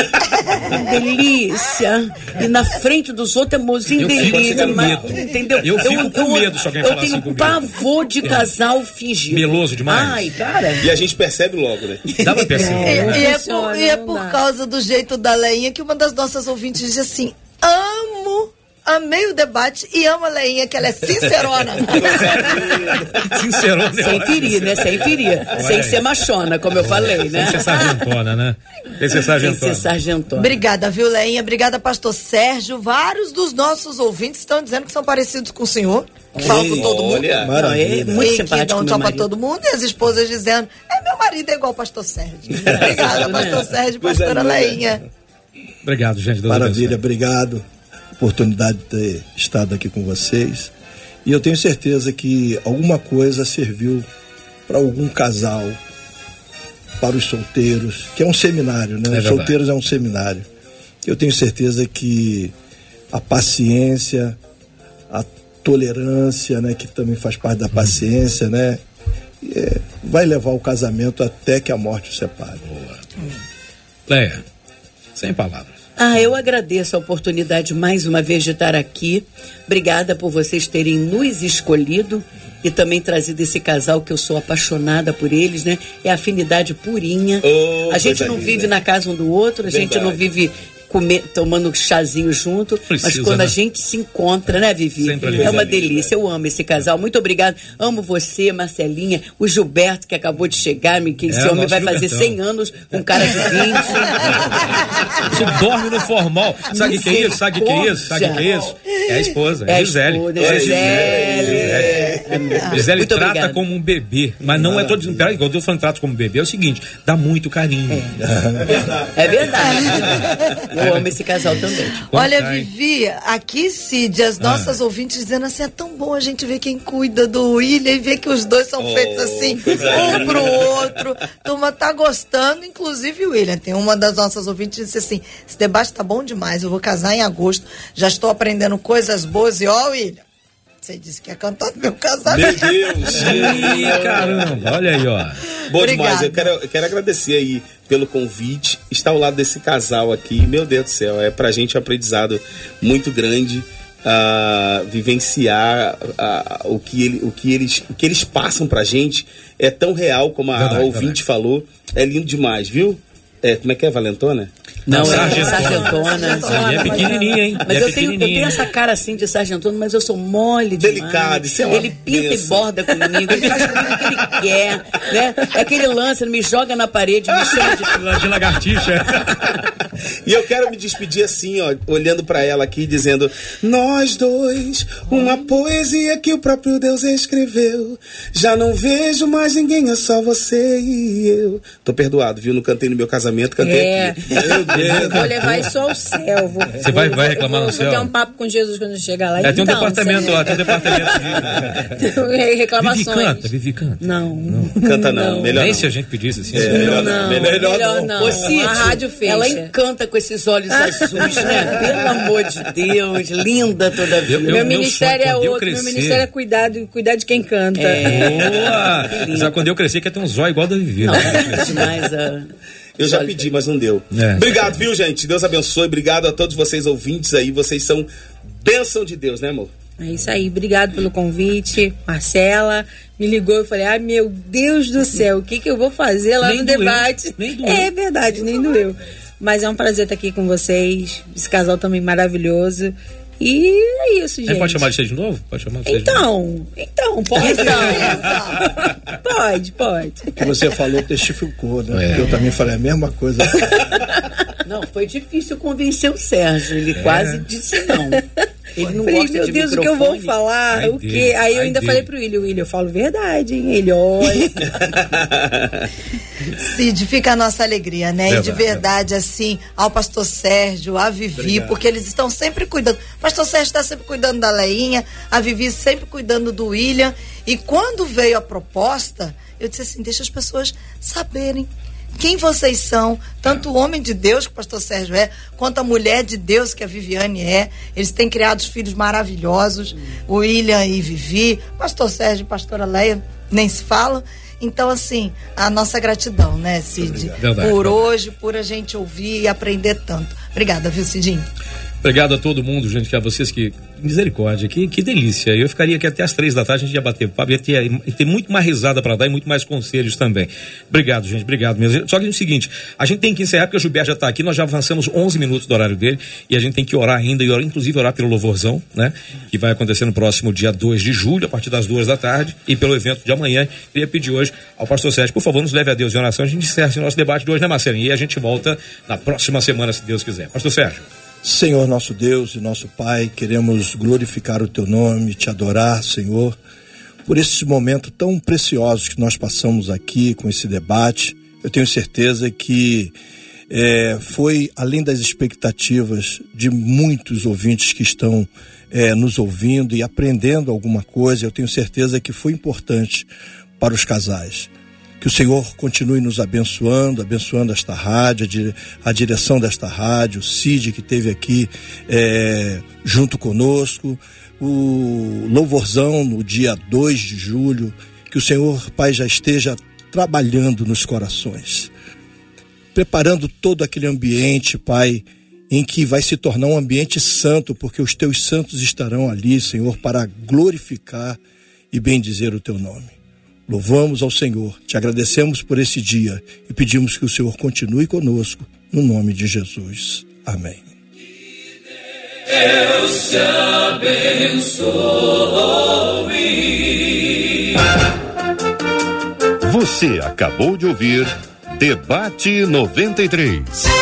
Speaker 5: delícia. E na frente dos outros é mocinho,
Speaker 2: Eu fico
Speaker 5: delícia.
Speaker 2: com
Speaker 5: mas-
Speaker 2: medo.
Speaker 5: entendeu?
Speaker 2: Eu fico com medo se alguém
Speaker 5: Eu
Speaker 2: falar
Speaker 5: tenho
Speaker 2: assim comigo.
Speaker 5: pavor de casal fingido.
Speaker 2: Meloso demais.
Speaker 5: Ai, cara.
Speaker 4: E a gente percebe logo, né?
Speaker 2: Dá pra
Speaker 3: E,
Speaker 2: perceber.
Speaker 3: e é por, e é por causa do jeito da Leinha que uma das nossas ouvintes diz assim: amo, amei o debate e amo a Leinha, que ela é sincerona.
Speaker 2: Sincerão, né?
Speaker 5: Sem ferir, né? Sem ferir. Sem ser machona, como eu falei, né?
Speaker 2: Sem ser sargentona, né? Sem ser
Speaker 5: Sem
Speaker 2: sargentona.
Speaker 5: ser sargentona.
Speaker 3: Obrigada, viu, Leinha? Obrigada, pastor Sérgio. Vários dos nossos ouvintes estão dizendo que são parecidos com o senhor. Que fala com todo mundo.
Speaker 4: Olha,
Speaker 5: Não, é muito
Speaker 3: e que
Speaker 5: simpático,
Speaker 3: dão
Speaker 5: meu
Speaker 3: tchau pra todo mundo. E as esposas dizendo: é, meu marido é igual o pastor Sérgio. Obrigada,
Speaker 5: né?
Speaker 3: pastor Sérgio,
Speaker 4: Coisa
Speaker 3: pastora
Speaker 4: linda.
Speaker 3: Leinha.
Speaker 2: Obrigado, gente. Deus
Speaker 6: Maravilha, obrigado. Oportunidade de ter estado aqui com vocês. E eu tenho certeza que alguma coisa serviu para algum casal, para os solteiros, que é um seminário, né?
Speaker 2: É
Speaker 6: os solteiros é um seminário. Eu tenho certeza que a paciência, a tolerância, né, que também faz parte da paciência, né, é, vai levar o casamento até que a morte o separe.
Speaker 2: Leia, sem palavras.
Speaker 5: Ah, eu agradeço a oportunidade mais uma vez de estar aqui. Obrigada por vocês terem nos escolhido e também trazido esse casal que eu sou apaixonada por eles, né? É afinidade purinha.
Speaker 4: Oh,
Speaker 5: a gente não
Speaker 4: linda.
Speaker 5: vive na casa um do outro, a gente
Speaker 4: Verdade.
Speaker 5: não vive comer, tomando chazinho junto, mas
Speaker 2: Precisa,
Speaker 5: quando a
Speaker 2: né?
Speaker 5: gente se encontra, né, Vivi?
Speaker 2: Sempre
Speaker 5: é uma delícia. Eu amo esse casal. Muito obrigada. Amo você, Marcelinha, o Gilberto que acabou de chegar, me que esse
Speaker 2: É,
Speaker 5: homem vai fazer
Speaker 2: Gilbertão.
Speaker 5: 100 anos com cara de 20.
Speaker 2: Você dorme no formal. Sabe o que é isso? Sabe o que é isso? Sabe o que é isso? É a esposa,
Speaker 5: É
Speaker 2: é
Speaker 5: a
Speaker 2: Gisele.
Speaker 5: esposa,
Speaker 2: É
Speaker 5: Gisele.
Speaker 2: Gisele. Gisele trata
Speaker 5: obrigada.
Speaker 2: como um bebê, mas não é todo. Peraí, quando eu tô falando trata como bebê, é o seguinte: dá muito carinho.
Speaker 5: É verdade. Eu amo esse casal também.
Speaker 3: Olha,
Speaker 2: sai.
Speaker 3: Vivi, aqui, Cid, as nossas ouvintes dizendo assim: é tão bom a gente ver quem cuida do William e ver que os dois são feitos assim, um pro outro. Turma tá gostando, inclusive o William. Tem uma das nossas ouvintes que disse assim: esse debate tá bom demais, eu vou casar em agosto, já estou aprendendo coisas boas. E ó, William, você disse que ia cantar no meu
Speaker 4: Meu
Speaker 3: casamento.
Speaker 4: Deus!
Speaker 2: Ih, caramba, olha aí, ó.
Speaker 4: Bom
Speaker 3: Obrigada.
Speaker 4: demais. Eu quero, eu quero agradecer aí pelo convite. Estar ao lado desse casal aqui, meu Deus do céu, é pra gente um aprendizado muito grande. ah, vivenciar ah, o, que ele, o, que eles, o que eles passam pra gente é tão real como a
Speaker 2: Verdade,
Speaker 4: ouvinte falou. É lindo demais, viu? É, como é que é, Valentona?
Speaker 5: Não, é
Speaker 2: Sargentona.
Speaker 5: sargentona.
Speaker 2: Aí é pequenininha, hein?
Speaker 5: Mas
Speaker 2: É
Speaker 5: eu, tenho, eu tenho essa cara assim de sargentona, mas eu sou mole demais.
Speaker 4: Delicado, isso é uma
Speaker 5: Ele pinta
Speaker 4: benção.
Speaker 5: e borda comigo, ele faz comigo o que ele quer, né? É aquele lance, ele me joga na parede, me chama de...
Speaker 2: De lagartixa.
Speaker 4: E eu quero me despedir assim, ó, olhando pra ela aqui, dizendo: Nós dois, uma poesia que o próprio Deus escreveu. Já não vejo mais ninguém, é só você e eu. Tô perdoado, viu? Não cantei no meu casamento, cantei
Speaker 7: É.
Speaker 4: Meu Deus.
Speaker 7: Vou levar isso ao céu. Vou,
Speaker 2: Você vai-
Speaker 7: vou-
Speaker 2: vai reclamar
Speaker 7: vou,
Speaker 2: no céu?
Speaker 7: Vou ter um papo com Jesus quando eu chegar lá.
Speaker 2: É, tem um
Speaker 7: Então,
Speaker 2: departamento lá, tem um departamento. Vivi
Speaker 7: Reclamações.
Speaker 2: canta, Vivi canta.
Speaker 7: Não.
Speaker 4: Canta não, melhor
Speaker 2: Nem
Speaker 4: não.
Speaker 2: se a gente pedisse assim.
Speaker 4: melhor
Speaker 7: Não,
Speaker 4: Melhor
Speaker 7: melhor, não.
Speaker 5: Ô, Cid,
Speaker 7: a rádio fez.
Speaker 5: Ela encanta com esses olhos azuis, né? Pelo amor de Deus, linda toda a vida.
Speaker 2: Eu-
Speaker 7: Meu
Speaker 2: meu
Speaker 7: ministério é
Speaker 2: eu
Speaker 7: outro. Meu ministério é cuidar, de- cuidar de quem canta.
Speaker 5: É.
Speaker 2: Boa! Já quando eu crescer, quer ter um zóio igual da Vivi.
Speaker 5: Não,
Speaker 2: né?
Speaker 5: é demais. ah.
Speaker 4: Eu já pedi, mas não deu. É. Obrigado, viu, gente? Deus abençoe. Obrigado a todos vocês ouvintes aí. Vocês são bênção de Deus, né, amor?
Speaker 7: É isso aí, obrigado pelo convite. Marcela me ligou e falei: ai meu Deus do céu, o que, que eu vou fazer lá nem no doeu, debate? Nem doeu. É verdade, nem doeu. Mas é um prazer estar aqui com vocês. Esse casal também maravilhoso. E é isso, gente.
Speaker 2: pode chamar de você de novo? Pode chamar
Speaker 7: de então, então, pode. pode, pode.
Speaker 6: O que você falou testificou, né? É. Eu também falei a mesma coisa.
Speaker 5: Não, foi difícil convencer o Sérgio. Ele é. quase disse não.
Speaker 7: Ele não falei, gosta meu de Deus, microfone. o que eu vou falar? Ai o quê? Aí eu ainda Deus. falei pro William, William, eu falo verdade, hein? Ele olha.
Speaker 3: Cid, fica a nossa alegria, né? e de verdade, assim, ao pastor Sérgio, a Vivi, Obrigado. porque eles estão sempre cuidando. O pastor Sérgio está sempre cuidando da Leinha, a Vivi sempre cuidando do William. E quando veio a proposta, eu disse assim: deixa as pessoas saberem quem vocês são, tanto o homem de Deus, que o pastor Sérgio é, quanto a mulher de Deus, que a Viviane é. Eles têm criado filhos maravilhosos, o William e Vivi, pastor Sérgio e pastora Leia, nem se fala. Então, assim, a nossa gratidão, né, Cid? Por hoje, por a gente ouvir e aprender tanto. Obrigada, viu, Cidinho?
Speaker 2: Obrigado a todo mundo, gente, que a vocês que. Misericórdia, que, que delícia. Eu ficaria aqui até as três da tarde, a gente ia bater papo, ia ter, ia ter muito mais risada para dar e muito mais conselhos também. Obrigado, gente, obrigado mesmo. Só que é o seguinte, a gente tem que encerrar, porque o Gilberto já está aqui, nós já avançamos 11 minutos do horário dele e a gente tem que orar ainda, e orar, inclusive orar pelo louvorzão, né? Que vai acontecer no próximo dia 2 de julho, a partir das duas da tarde, e pelo evento de amanhã. Queria pedir hoje ao pastor Sérgio, por favor, nos leve a Deus em oração, a gente encerra esse nosso debate de hoje, né, Marcelinho? E a gente volta na próxima semana, se Deus quiser. Pastor Sérgio.
Speaker 6: Senhor nosso Deus e nosso Pai, queremos glorificar o teu nome, te adorar, Senhor, por esse momento tão precioso que nós passamos aqui com esse debate. Eu tenho certeza que é, foi além das expectativas de muitos ouvintes que estão é, nos ouvindo e aprendendo alguma coisa. Eu tenho certeza que foi importante para os casais. Que o Senhor continue nos abençoando, abençoando esta rádio, a direção desta rádio, o Cid que esteve aqui é, junto conosco, o Louvorzão no dia 2 de julho, que o Senhor, Pai, já esteja trabalhando nos corações, preparando todo aquele ambiente, Pai, em que vai se tornar um ambiente santo, porque os teus santos estarão ali, Senhor, para glorificar e bendizer o teu nome. Louvamos ao Senhor, te agradecemos por esse dia e pedimos que o Senhor continue conosco, no nome de Jesus. Amém. Deus te abençoe.
Speaker 1: Você acabou de ouvir Debate 93.